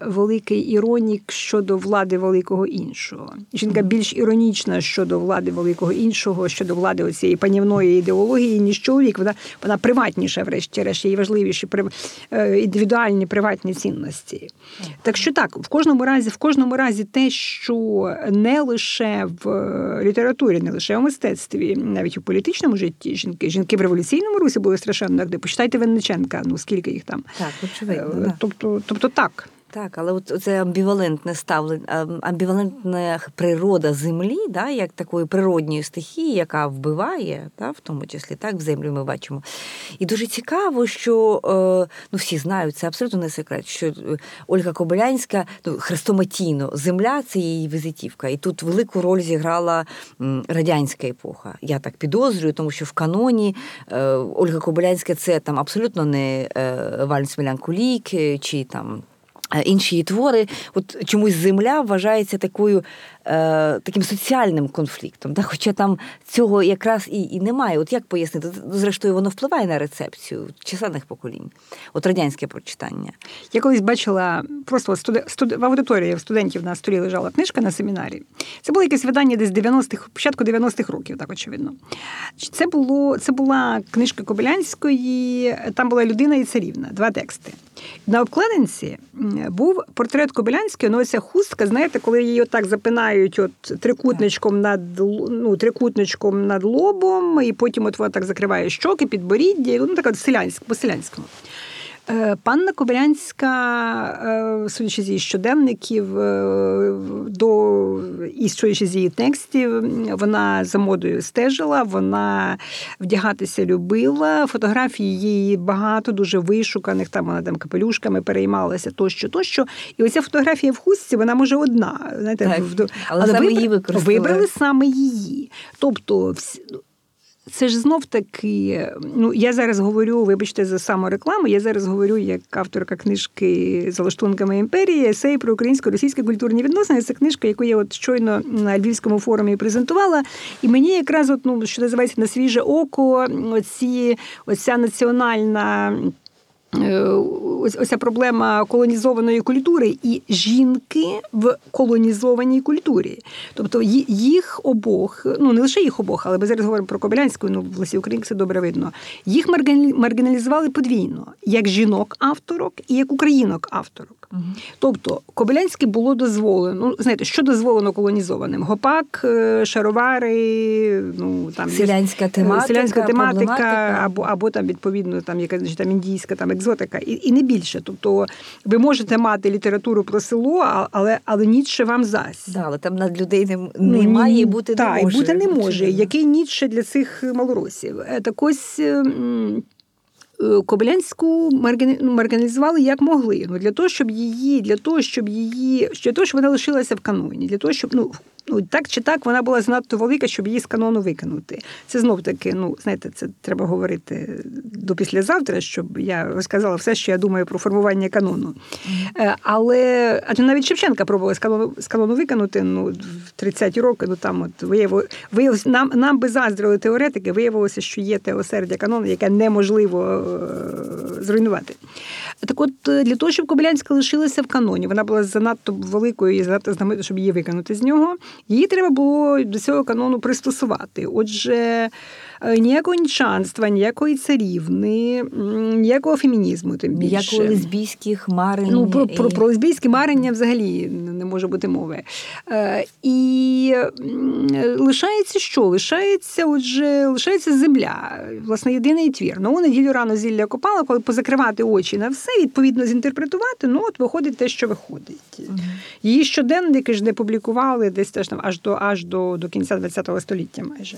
S4: великий іронік щодо влади великого іншого. Жінка більш іронічна щодо влади великого іншого, щодо влади оцієї панівної ідеології, ніж чоловік. Вона вона приватніша, врешті-решт, їй важливіші е, індивідуальні приватні цінності. Так що так, в кожному разі, в кожному разі, те, що не лише в е, літературі, не лише в мистецтві, навіть у політичному житті жінки, жінки в революційному русі були страшенно активні. Почитайте Винниченка, ну скільки їх там.
S3: Так, очевидно.
S4: Е. Тобто, тобто так.
S3: Так, але от це амбівалентне ставлення, амбівалентна природа землі, да, як такої природньої стихії, яка вбиває, да, в тому числі так, в землю ми бачимо. І дуже цікаво, що е, ну, всі знають, це абсолютно не секрет, що е, Ольга Кобилянська, ну, хрестоматійно, земля це її візитівка. І тут велику роль зіграла радянська епоха. Я так підозрюю, тому що в каноні е, Ольга Кобилянська це там абсолютно не Вальс Мелянкулік е, чи там. Е, Інші її твори, от чомусь земля вважається такою, таким соціальним конфліктом. Да? Хоча там цього якраз і, і немає. От як пояснити? Зрештою, воно впливає на рецепцію численних поколінь. От радянське прочитання.
S4: Я колись бачила просто студ... студ... в аудиторії студентів на столі лежала книжка на семінарі. Це було якесь видання десь 90-х, початку 90-х років, так очевидно. Це було це була книжка Кобилянської, там була людина і царівна, два тексти. На обкладинці був портрет Кобилянської, ну оця хустка, знаєте, коли її отак запинають от трикутничком над ну, трикутничком над лобом, і потім от вона так закриває щоки, підборіддя, і, ну така селянська, по-селянському. Е, Панна Кобилянська, е, судячи з її щоденників, е, до і судячи з її текстів, вона за модою стежила, вона вдягатися любила. Фотографії її багато, дуже вишуканих. Там вона там капелюшками переймалася тощо, тощо. І оця фотографія в хустці, вона може одна. Знаєте,
S3: Так,
S4: в-
S3: але саме
S4: вибра-
S3: її використали.
S4: вибрали саме її. Тобто, всі- це ж знов таки. Ну я зараз говорю, вибачте, за саморекламу. Я зараз говорю як авторка книжки за лаштунками імперії, есей про українсько-російські культурні відносини. Це книжка, яку я от щойно на львівському форумі презентувала. І мені якраз, от, ну що називається на свіже око, оці, оця національна. Е, Ось оця проблема колонізованої культури і жінки в колонізованій культурі. Тобто їх обох, ну не лише їх обох, але ми зараз говоримо про Кобилянську, ну в Лесі Українки це добре видно. Їх маргіналі- маргіналізували подвійно, як жінок-авторок і як українок-авторок. Тобто Кобилянське було дозволено. Ну, знаєте, що дозволено колонізованим? Гопак, е, шаровари, ну там
S3: Селянська тематика,
S4: селянська тематика, або, або там відповідно там якась значить, там індійська там екзотика, і, і не більше. Тобто ви можете мати літературу про село, але, але Ніцше вам зась.
S3: Да, але там над людей не,
S4: Ну,
S3: має і бути
S4: та,
S3: не може.
S4: і бути не може. Який Ніцше для цих малоросів? Е, Так ось. Е, Кобилянську ну, маргіналізували як могли. Ну, для того, щоб її, для того, щоб її, для того, щоб вона лишилася в каноні, для того, щоб ну, Ну так чи так вона була занадто велика, щоб її з канону викинути. Це знов таки, ну знаєте, це треба говорити до післязавтра, щоб я розказала все, що я думаю про формування канону. Mm-hmm. Але адже навіть Шевченка пробувала з канону з канону викинути ну, в 30-ті роки. Ну там от виявилося, виявилось, нам нам би заздрили теоретики, виявилося, що є те осердя канону, яке неможливо е, зруйнувати. Так от для того, щоб Кобилянська лишилася в каноні, вона була занадто великою і занадто знаменитою, щоб її викинути з нього. Її треба було до цього канону пристосувати. Отже, е, ніякого нічанства, ніякої царівни, ніякого фемінізму. Тим більше.
S3: Ніякого лесбійських марень.
S4: Ну, про, про, про лесбійські марення взагалі не може бути мови. Е, І лишається що? Лишається, отже, лишається земля, власне, єдиний твір. Ну, неділю рано зілля копала, коли позакривати очі на все, відповідно зінтерпретувати, ну от виходить те, що виходить. Її щоденники ж не публікували десь теж там аж до аж до, до кінця ХХ століття майже.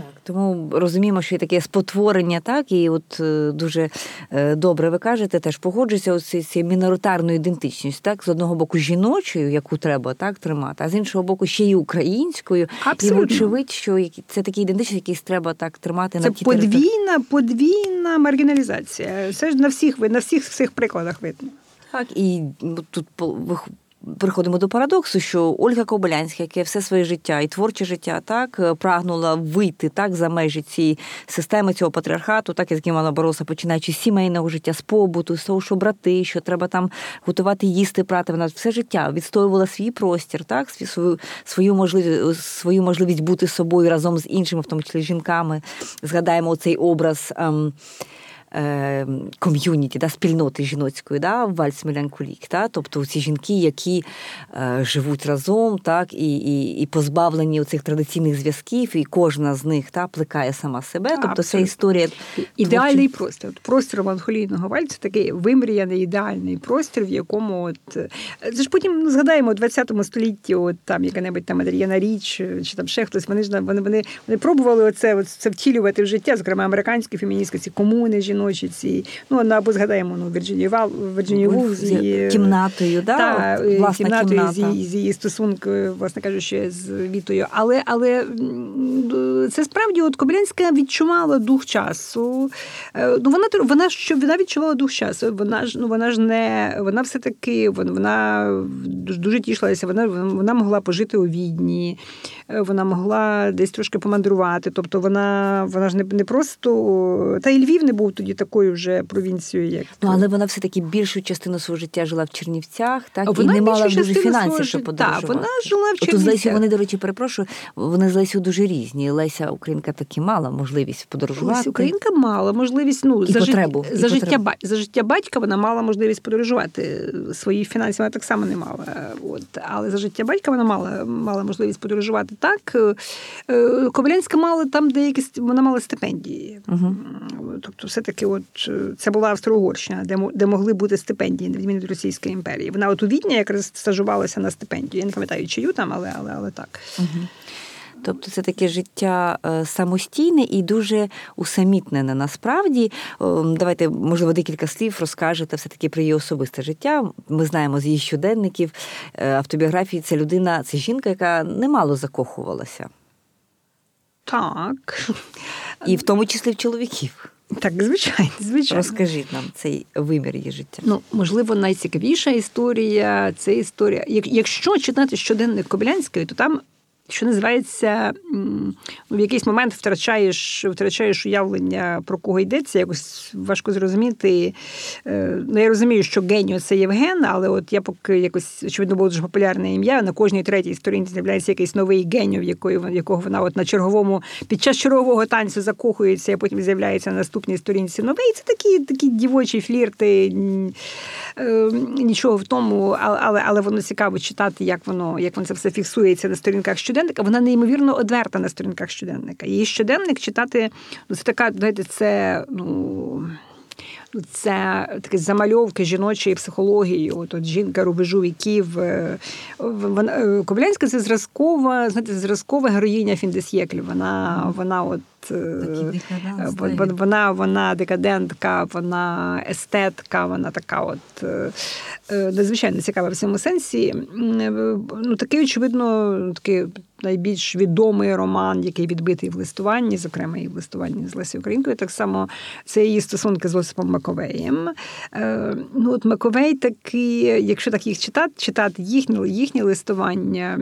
S3: Так, тому розуміємо, що є таке спотворення, так і от е, дуже е, добре ви кажете, теж погоджується з цією міноритарною ідентичністю, так з одного боку жіночою, яку треба так тримати, а з іншого боку, ще й українською.
S4: Абсолютно.
S3: І вочевидь, що це такий ідентичність, який треба так тримати
S4: це
S3: на ті
S4: подвійна, території. подвійна маргіналізація. Це ж на всіх на всіх цих прикладах видно.
S3: Так, і тут Приходимо до парадоксу, що Ольга Кобилянська, яка все своє життя і творче життя так е, прагнула вийти так за межі цієї системи цього патріархату, так як мала бороса, починаючи з сімейного життя, з побуту, з того, що брати, що треба там готувати, їсти, прати. Вона все життя відстоювала свій простір, так свою свою можливість свою можливість бути собою разом з іншими, в тому числі жінками. Згадаємо цей образ. Ем, ком'юніті, да, спільноти жіноцької, да, вальс Мелянкулік, да, тобто ці жінки, які е, живуть разом, так, і і, і позбавлені цих традиційних зв'язків, і кожна з них та, плекає сама себе.
S4: А,
S3: тобто це історія
S4: ідеальний творчі... простір. Простір меланхолійного вальцю такий вимріяний ідеальний простір, в якому от е, це ж потім згадаємо у 20 столітті, от там яка-небудь там Адріяна Річ, чи там ще хтось. Вони ж вони вони, вони пробували оце, оце, це втілювати в життя, зокрема американські феміністки, ці комуни жіночі ночі ці. Ну, або згадаємо ну, Вірджинію Вал, Вірджинію Вул з її
S3: кімнатою, да?
S4: та, власна кімнатою кімната. з її, з її стосункою, власне кажучи, з Вітою. Але але це справді от Кобилянська відчувала дух часу. Е, ну, Вона вона, що вона відчувала дух часу. Вона ж ну вона ж не вона все таки вона дуже тішилася. Вона вона могла пожити у відні, е, вона могла десь трошки помандрувати. Тобто вона вона ж не не просто та і Львів не був тоді такою вже провінцією, як
S3: ну але вона все таки більшу частину свого життя жила в Чернівцях, так вона і не мала дуже фінансів, щоб подорожувати.
S4: Так, вона жила в Чернівцях.
S3: От з Лесі вони, до речі, перепрошую. Вони з Лесю дуже різні. Леся Українка таки мала можливість подорожувати.
S4: Леся Українка мала можливість. Ну
S3: і
S4: за
S3: потребу,
S4: життя, за
S3: і
S4: життя потребу. за життя батька вона мала можливість подорожувати. Свої фінансів вона так само не мала. От але за життя батька вона мала мала можливість подорожувати. Так Коблянська мала там деякі вона мала стипендії. Угу. Тобто, все таки, от це була Австро-Угорщина, де де могли бути стипендії на відміну від Російської імперії. Вона от у Відні якраз стажувалася на стипендію. Я не пам'ятаю, чию там, але але, але так.
S3: Угу. Тобто це таке життя е, самостійне і дуже усамітнене. Насправді, давайте, можливо, декілька слів розкажете все-таки про її особисте життя. Ми знаємо з її щоденників, е, автобіографії це людина, це жінка, яка немало закохувалася.
S4: Так.
S3: І в тому числі в чоловіків.
S4: Так, звичайно, звичайно.
S3: Розкажіть нам цей вимір її життя.
S4: Ну, можливо, найцікавіша історія це історія. Якщо читати щоденник Кобилянської, то там що називається, в якийсь момент втрачаєш втрачаєш уявлення, про кого йдеться, якось важко зрозуміти. Е, ну, Я розумію, що геніо це Євген, але от я поки якось, очевидно, було дуже популярне ім'я. На кожній третій сторінці з'являється якийсь новий геніо, якої, якого вона от на черговому, під час чергового танцю закохується, а потім з'являється на наступній сторінці новий. Це такі такі дівочі флірти. Е, нічого в тому, але але воно цікаво читати, як воно як воно це все фіксується на сторінках щоденника. Вона неймовірно одверта на сторінках щоденника. Її щоденник читати ну це така, знаєте, це ну. Це такі замальовки жіночої психології. От, от жінка рубежу віків. Е, вона е, Коблянська це зразкова, знаєте, зразкова героїня Фіндесєклів. Вона вона от Вон-
S3: так.
S4: вон- Вона, вона декадентка, вона естетка, вона така от е, е, надзвичайно цікава в цьому сенсі. Е, Ну, такий, очевидно, такий найбільш відомий роман, який відбитий в листуванні, зокрема і в листуванні з Лесі Українкою. Так само це її стосунки з Осипом Маковеєм. Е, Ну, от Маковей такий, якщо так їх читати, читати їхні, їхні листування,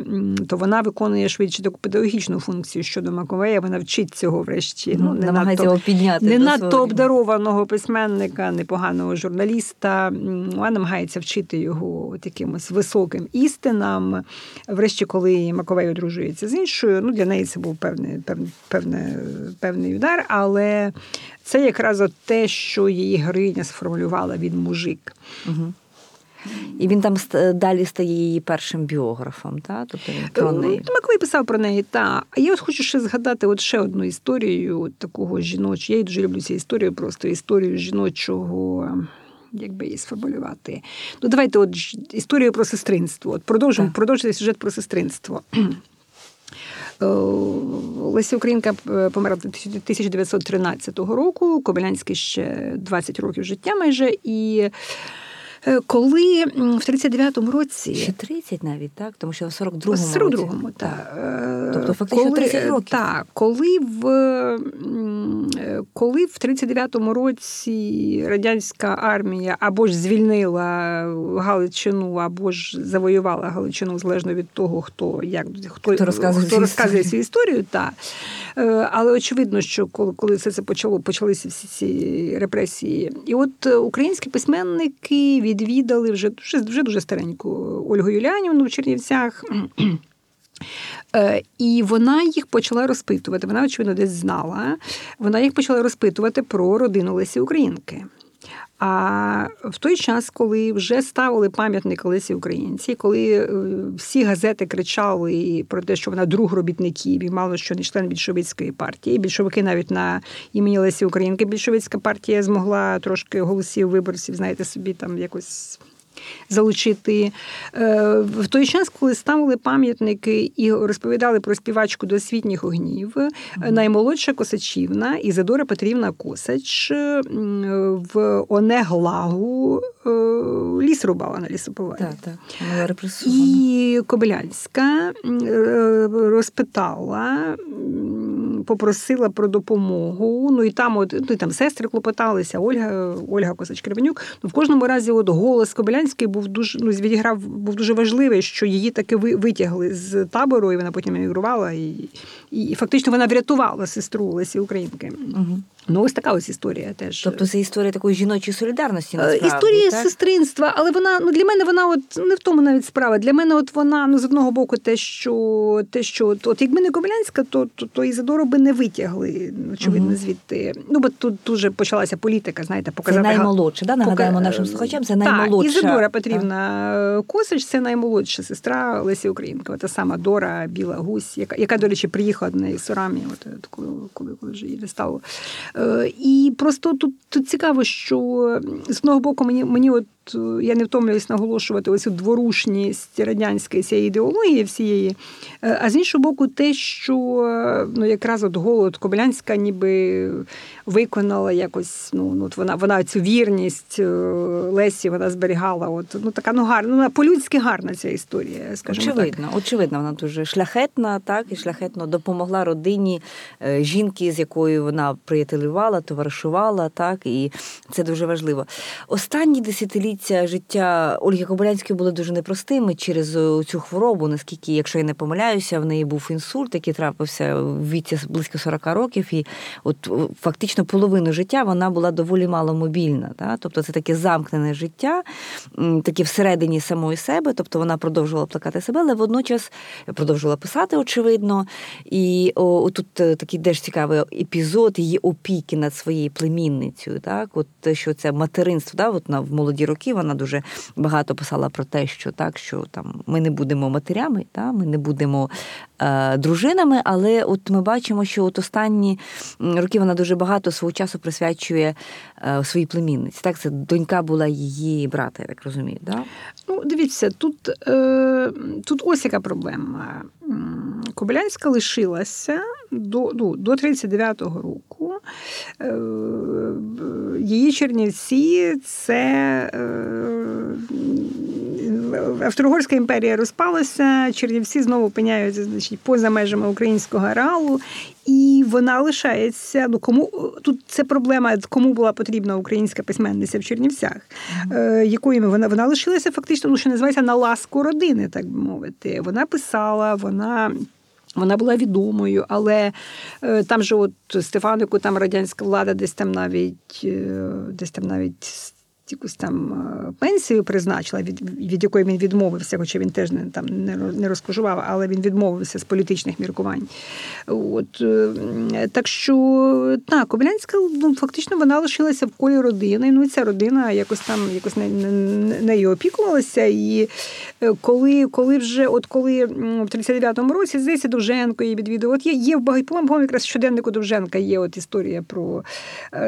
S4: то вона виконує швидше таку педагогічну функцію щодо Маковея. Вона вчить цього врешті. Ну, не
S3: намагається
S4: надто,
S3: його підняти.
S4: не надто обдарованого письменника, непоганого журналіста. Вона намагається вчити його от якимось високим істинам. Врешті, коли Маковей одружується з іншою, ну для неї це був певний, певний, певний, певний удар, але це якраз от те, що її героїня сформулювала від мужик.
S3: Мгм. І він там далі стає її першим біографом, та? тобто він про неї.
S4: Ну, Маковей писав про неї, та. А я от хочу ще згадати от ще одну історію такого жіночого. Я її дуже люблю цю історію, просто історію жіночого. Як би її сформулювати? Ну, давайте от історію про сестринство. От продовжимо
S3: Так.
S4: продовжити сюжет про сестринство. Е, Леся Українка е, померла 1913 року. Кобилянський ще 20 років життя майже. І е, коли в 39-му році
S3: Ще 30 навіть, так? Тому що в 42-му
S4: в 42-му, так. Е,
S3: Тобто фактично 30 років.
S4: Так, коли в, е, коли в 39-му році радянська армія або ж звільнила Галичину, або ж завоювала Галичину, залежно від того, хто як хто,
S3: Хто розказує
S4: хто розказує цю історію, так. Е, Але очевидно, що коли, коли все це почало, почалися всі ці репресії. І от е, українські письменники відвідали вже, вже, вже дуже стареньку Ольгу Юлянівну в Чернівцях. Е, І вона їх почала розпитувати. Вона, очевидно, десь знала. Вона їх почала розпитувати про родину Лесі Українки. А в той час, коли вже ставили пам'ятник Лесі Українці, коли е, всі газети кричали про те, що вона друг робітників, і мало що не член більшовицької партії. Більшовики навіть на імені Лесі Українки більшовицька партія змогла трошки голосів виборців, знаєте, собі там якось залучити. Е, В той час, коли ставили пам'ятники і розповідали про співачку до освітніх огнів, е, наймолодша Косачівна Ізидора Петрівна Косач е, в Онеглагу ліс рубала на лісоповалі.
S3: Так, так.
S4: І Кобилянська розпитала, попросила про допомогу. Ну і там, от ну, і там сестри клопоталися, Ольга, Ольга Косач Кривенюк. Ну, в кожному разі, от голос Кобилянський був дуже ну, відіграв, був дуже важливий, що її таки ви- витягли з табору, і вона потім емігрувала. І, і, і фактично вона врятувала сестру Лесі Українки.
S3: Мгм.
S4: Ну, ось така ось історія теж.
S3: Тобто це історія такої жіночої солідарності,
S4: Е,
S3: насправді,
S4: Історія
S3: так?
S4: сестринства, але вона ну для мене вона от не в тому навіть справа. Для мене, от вона ну з одного боку, те, що те, що от, от якби не Кобилянська, то, то, то Ізидору би не витягли, очевидно, звідти. Ну бо тут дуже почалася політика, знаєте,
S3: Це
S4: показати га-
S3: наймолодша, да? нагадаємо
S4: Пока-
S3: нашим слухачам, це
S4: Так,
S3: наймолодша.
S4: Ізидора Петрівна Косач це наймолодша сестра Лесі Українки. Та сама Дора Біла Гусь, яка, яка до речі, приїхала до неї з Сорамі, от, от коли, коли, коли вже її не стало. Е, і просто тут, тут цікаво, що з одного боку мені, мені от е, я не втомлююсь наголошувати оцю дворушність радянської цієї ідеології всієї. Е, А з іншого боку, те, що е, ну, якраз от голод Кобилянська ніби виконала якось, ну, ну от вона, вона цю вірність е, Лесі вона зберігала. От, ну, така ну, гарна, ну, по-людськи гарна ця історія, скажімо так.
S3: Очевидно, очевидно, вона дуже шляхетна, так і шляхетно допомогла родині е, жінки, з якою вона приятелювала, товаришувала, так і це дуже важливо. Останні десятиліття життя Ольги Кобилянської були дуже непростими через е, цю хворобу. Наскільки, якщо я не помиляюся, в неї був інсульт, який трапився в віці близько 40 років, і от о, фактично половину життя вона була доволі мало мобільна. Тобто це таке замкнене життя, таке всередині самої себе. Тобто вона продовжувала плакати себе, але водночас продовжувала писати, очевидно. І о, тут е, такий теж цікавий епізод її опіки над своєю племінницею. Так, от що це материнство, да, от на в молоді роки вона дуже багато писала про те, що так, що там ми не будемо матерями, та, ми не будемо дружинами, але от ми бачимо, що от останні роки вона дуже багато свого часу присвячує е, своїй племінниці. Так, це донька була її брата, я так розумію. Да?
S4: Ну, дивіться, тут, е, тут ось яка проблема. Кобилянська лишилася до ну, до 39-го року. Е, її Чернівці це Австро-Угорська імперія розпалася, Чернівці знову опиняються значить, поза межами українського ареалу, і вона лишається. Ну кому тут це проблема, кому була потрібна українська письменниця в Чернівцях, mm-hmm. якою вона вона лишилася фактично, ну що називається на ласку родини, так би мовити. Вона писала, вона. Вона була відомою, але е, там же, от Стефанику, там радянська влада десь там навіть е, десь там навіть якусь там е, пенсію призначила, від від якої він відмовився, хоча він теж не там не розкожував, але він відмовився з політичних міркувань. От е, так що так, Кобилянська ну, фактично вона лишилася в колі родини. Ну і ця родина якось там якось нею опікувалася. І е, коли коли вже, от коли в 39-му році здається, Довженко її відвідував. От є є в багатьом якраз щоденнику Довженка є от історія про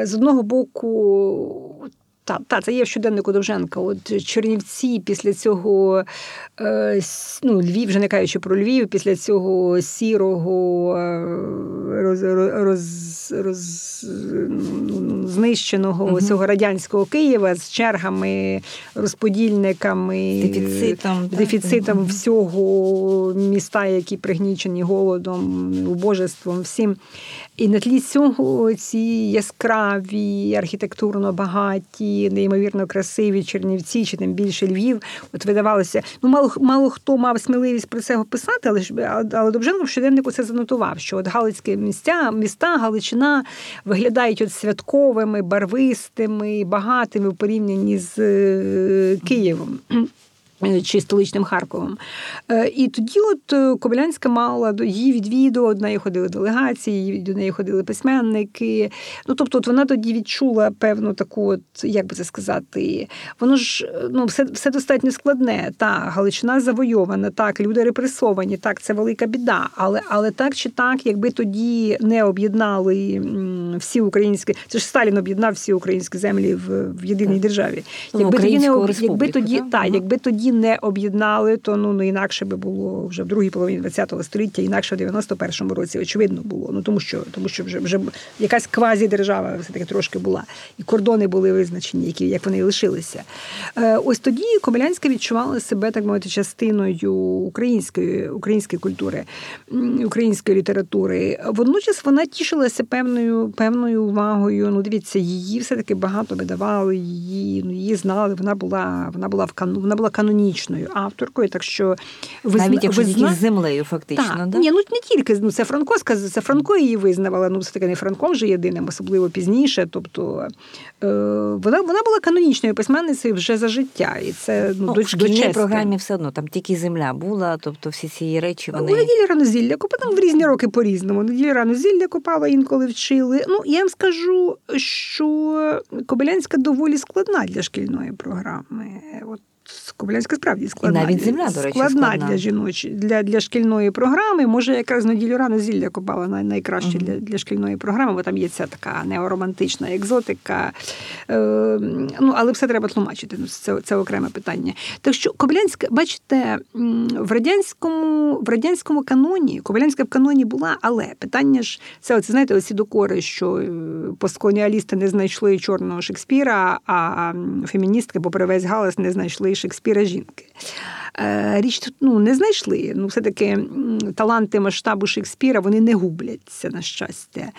S4: з одного боку. Та, та, це є в щоденнику Довженка. От Чернівці після цього, е, ну, Львів, вже не кажучи про Львів, після цього сірого е, роз, роз, роз, ну, знищеного угу. цього радянського Києва з чергами, розподільниками,
S3: дефіцитом,
S4: дефіцитом так. всього міста, які пригнічені голодом, убожеством, всім. І на тлі цього ці яскраві, архітектурно багаті, неймовірно красиві Чернівці, чи тим більше Львів, от видавалося. Ну, мало мало хто мав сміливість про це писати, але але Довженко в щоденнику це занотував, що от Галицькі місця, міста, Галичина виглядають от святковими, барвистими, багатими в порівнянні з е, Києвом. Е, чи столичним Харковом. Е, і тоді от е, Кобилянська мала її відвідувала, до неї ходили делегації, до неї ходили письменники. Ну, тобто, от вона тоді відчула певну таку, от, як би це сказати, воно ж ну, все все достатньо складне. Так, Галичина завойована, так, люди репресовані, так, це велика біда. Але але так чи так, якби тоді не об'єднали всі українські, це ж Сталін об'єднав всі українські землі в, в єдиній державі. Якби тоді не якби тоді, так, якби тоді не об'єднали, то ну, ну інакше би було вже в другій половині ХХ століття, інакше в 91-му році, очевидно, було. Ну тому що тому що вже вже якась квазі-держава все-таки трошки була. І кордони були визначені, які як вони лишилися. Е, Ось тоді Комелянська відчувала себе, так мовити, частиною української української культури, української літератури. Водночас вона тішилася певною певною увагою. Ну, дивіться, її все-таки багато видавали, її ну, її знали. Вона була вона була в кану, вона була каноні канонічною авторкою. Так що
S3: ви навіть якщо тільки з землею, фактично,
S4: так. Да? Ні, ну не тільки ну це Франко це Франко її визнавала. Ну все таки не Франком вже єдиним, особливо пізніше. Тобто е, вона вона була канонічною письменницею вже за життя, і це ну, ну до, в
S3: шкільній програмі все одно там тільки земля була. Тобто всі ці речі вони
S4: У неділі рано зілля копала в різні роки по різному. Неділі рано зілля копала, інколи вчили. Ну я вам скажу, що Кобилянська доволі складна для шкільної програми. От Кобилянська справді складна.
S3: І навіть земля, до речі,
S4: складна, складна. для жіночі для для шкільної програми. Може, якраз неділю рано зілля копала найкраще uh-huh. для для шкільної програми, бо там є ця така неоромантична екзотика. Е, ну, Але все треба тлумачити. Ну, Це це окреме питання. Так що Кобилянська, бачите, в радянському в радянському каноні, Кобилянська в каноні була, але питання ж це, оце, знаєте, оці докори, що е, постколоніалісти не знайшли чорного Шекспіра, а феміністки, попри весь галас, не знайшли Шекспіра жінки. Е, річ тут ну, не знайшли. Ну, все-таки таланти масштабу Шекспіра вони не губляться, на щастя.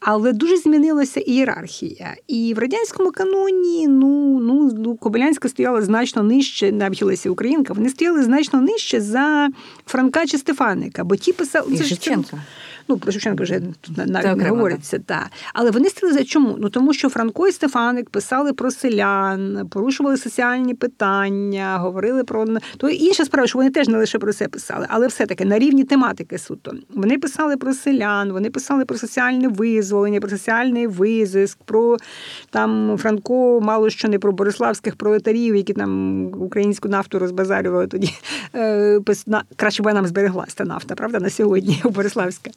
S4: Але дуже змінилася ієрархія. І в радянському каноні ну, ну, ну, Кобилянська стояла значно нижче, навіть Леся Українка, вони стояли значно нижче за Франка чи Стефаника, бо ті писали.
S3: Шевченка.
S4: Ну, про Шевченка вже тут навіть так, не говориться. Та. Але вони стали за чому? Ну тому що Франко і Стефаник писали про селян, порушували соціальні питання, говорили про то інша справа, що вони теж не лише про це писали, але все-таки на рівні тематики суто. Вони писали про селян, вони писали про соціальне визволення, про соціальний визиск, про там Франко, мало що не про бориславських пролетарів, які там українську нафту розбазарювали тоді. Е, краще б нам збереглася та нафта, правда, на сьогодні у Бориславська.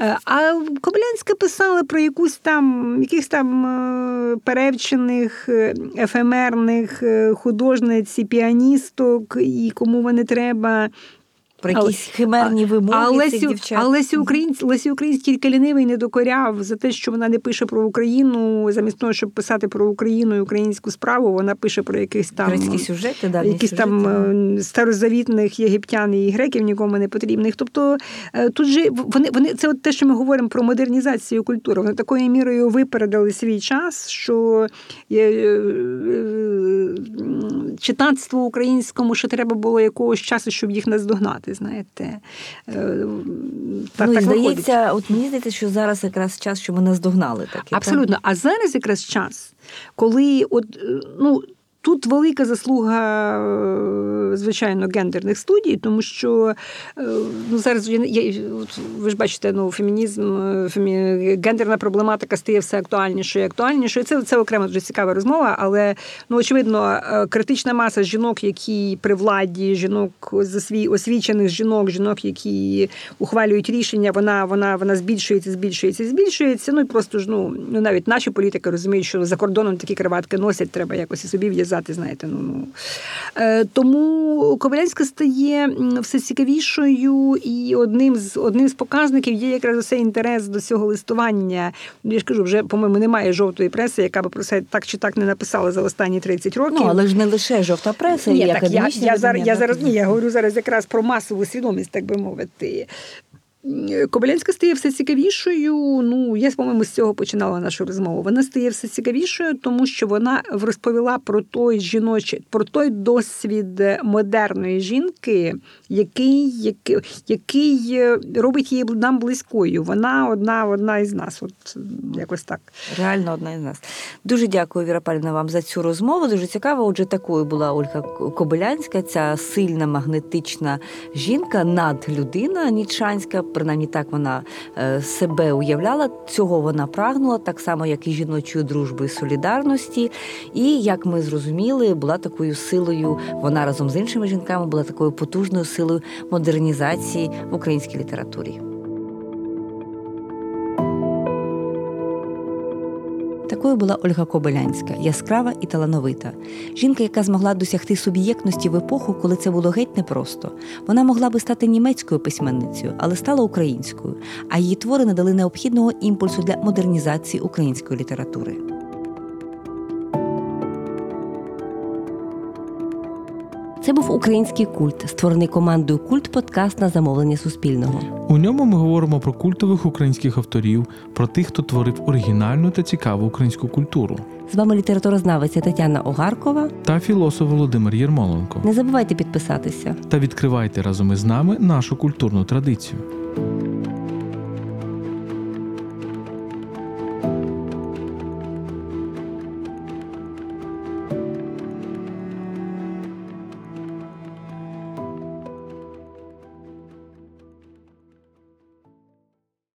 S4: Е, а Коблянська писала про якусь там якихось там е, перевчених, е, ефемерних художниць і піаністок, і кому вони треба.
S3: Про
S4: Але-
S3: якісь химерні вимоги
S4: А
S3: цих дівчат.
S4: а Лесі Український, Лесі Український тільки лінивий не докоряв за те, що вона не пише про Україну. Замість того, щоб писати про Україну і українську справу, вона пише про якихось там
S3: Грецькі сюжети, давні
S4: якісь
S3: сюжети.
S4: там е, старозавітних єгиптян і греків нікому не потрібних. Тобто е, тут же вони, вони це от те, що ми говоримо про модернізацію культури. Вони такою мірою випередили свій час, що е, е, українському ще треба було якогось часу, щоб їх наздогнати. Знаєте, Е, так,
S3: ну,
S4: так виходить.
S3: здається, от мені здається, що зараз якраз час, що ми наздогнали таке. так?
S4: Абсолютно. А зараз якраз час, коли от, е, ну. Тут велика заслуга, е, звичайно, гендерних студій, тому що е, ну, зараз я, ви ж бачите, ну, фемінізм, е, фемі... гендерна проблематика стає все актуальнішою і актуальнішою. Це, це окрема дуже цікава розмова, але ну, очевидно, критична маса жінок, які при владі, жінок засві... освічених жінок, жінок, які ухвалюють рішення, вона, вона, вона збільшується, збільшується, збільшується. Ну і просто ж ну, ну навіть наші політики розуміють, що за кордоном такі криватки носять, треба якось і собі в'язати, знаєте. Ну, ну. Е, тому Кобилянська стає все цікавішою, і одним з одним з показників є якраз цей інтерес до цього листування. Ну, Я ж кажу, вже по-моєму немає жовтої преси, яка би про це так чи так не написала за останні 30 років.
S3: Ну, але ж не лише жовта преса,
S4: Ні,
S3: і
S4: так я,
S3: академічні
S4: я, зараз, я зараз ні, я говорю зараз якраз про масову свідомість, так би мовити. Кобилянська стає все цікавішою. Ну, я, по-моєму, з цього починала нашу розмову. Вона стає все цікавішою, тому що вона розповіла про той жіночий, про той досвід модерної жінки, який, який, який робить її нам близькою. Вона одна, одна із нас. От якось так.
S3: Реально одна із нас. Дуже дякую, Віра Павлівна, вам за цю розмову. Дуже цікаво. Отже, такою була Ольга Кобилянська, ця сильна магнетична жінка, надлюдина нічанська. Принаймні так вона е, себе уявляла. Цього вона прагнула, так само, як і жіночої дружби і солідарності. І як ми зрозуміли, була такою силою. Вона разом з іншими жінками була такою потужною силою модернізації в українській літературі. Такою була Ольга Кобилянська, яскрава і талановита. Жінка, яка змогла досягти суб'єктності в епоху, коли це було геть непросто. Вона могла би стати німецькою письменницею, але стала українською, а її твори надали необхідного імпульсу для модернізації української літератури.
S1: Це був український культ, створений командою Культ Подкаст на замовлення Суспільного.
S2: У ньому ми говоримо про культових українських авторів, про тих, хто творив оригінальну та цікаву українську культуру,
S1: З вами літературознавиця Тетяна Огаркова.
S2: та філософ Володимир Єрмоленко.
S1: Не забувайте підписатися.
S2: Та відкривайте разом із нами нашу культурну традицію.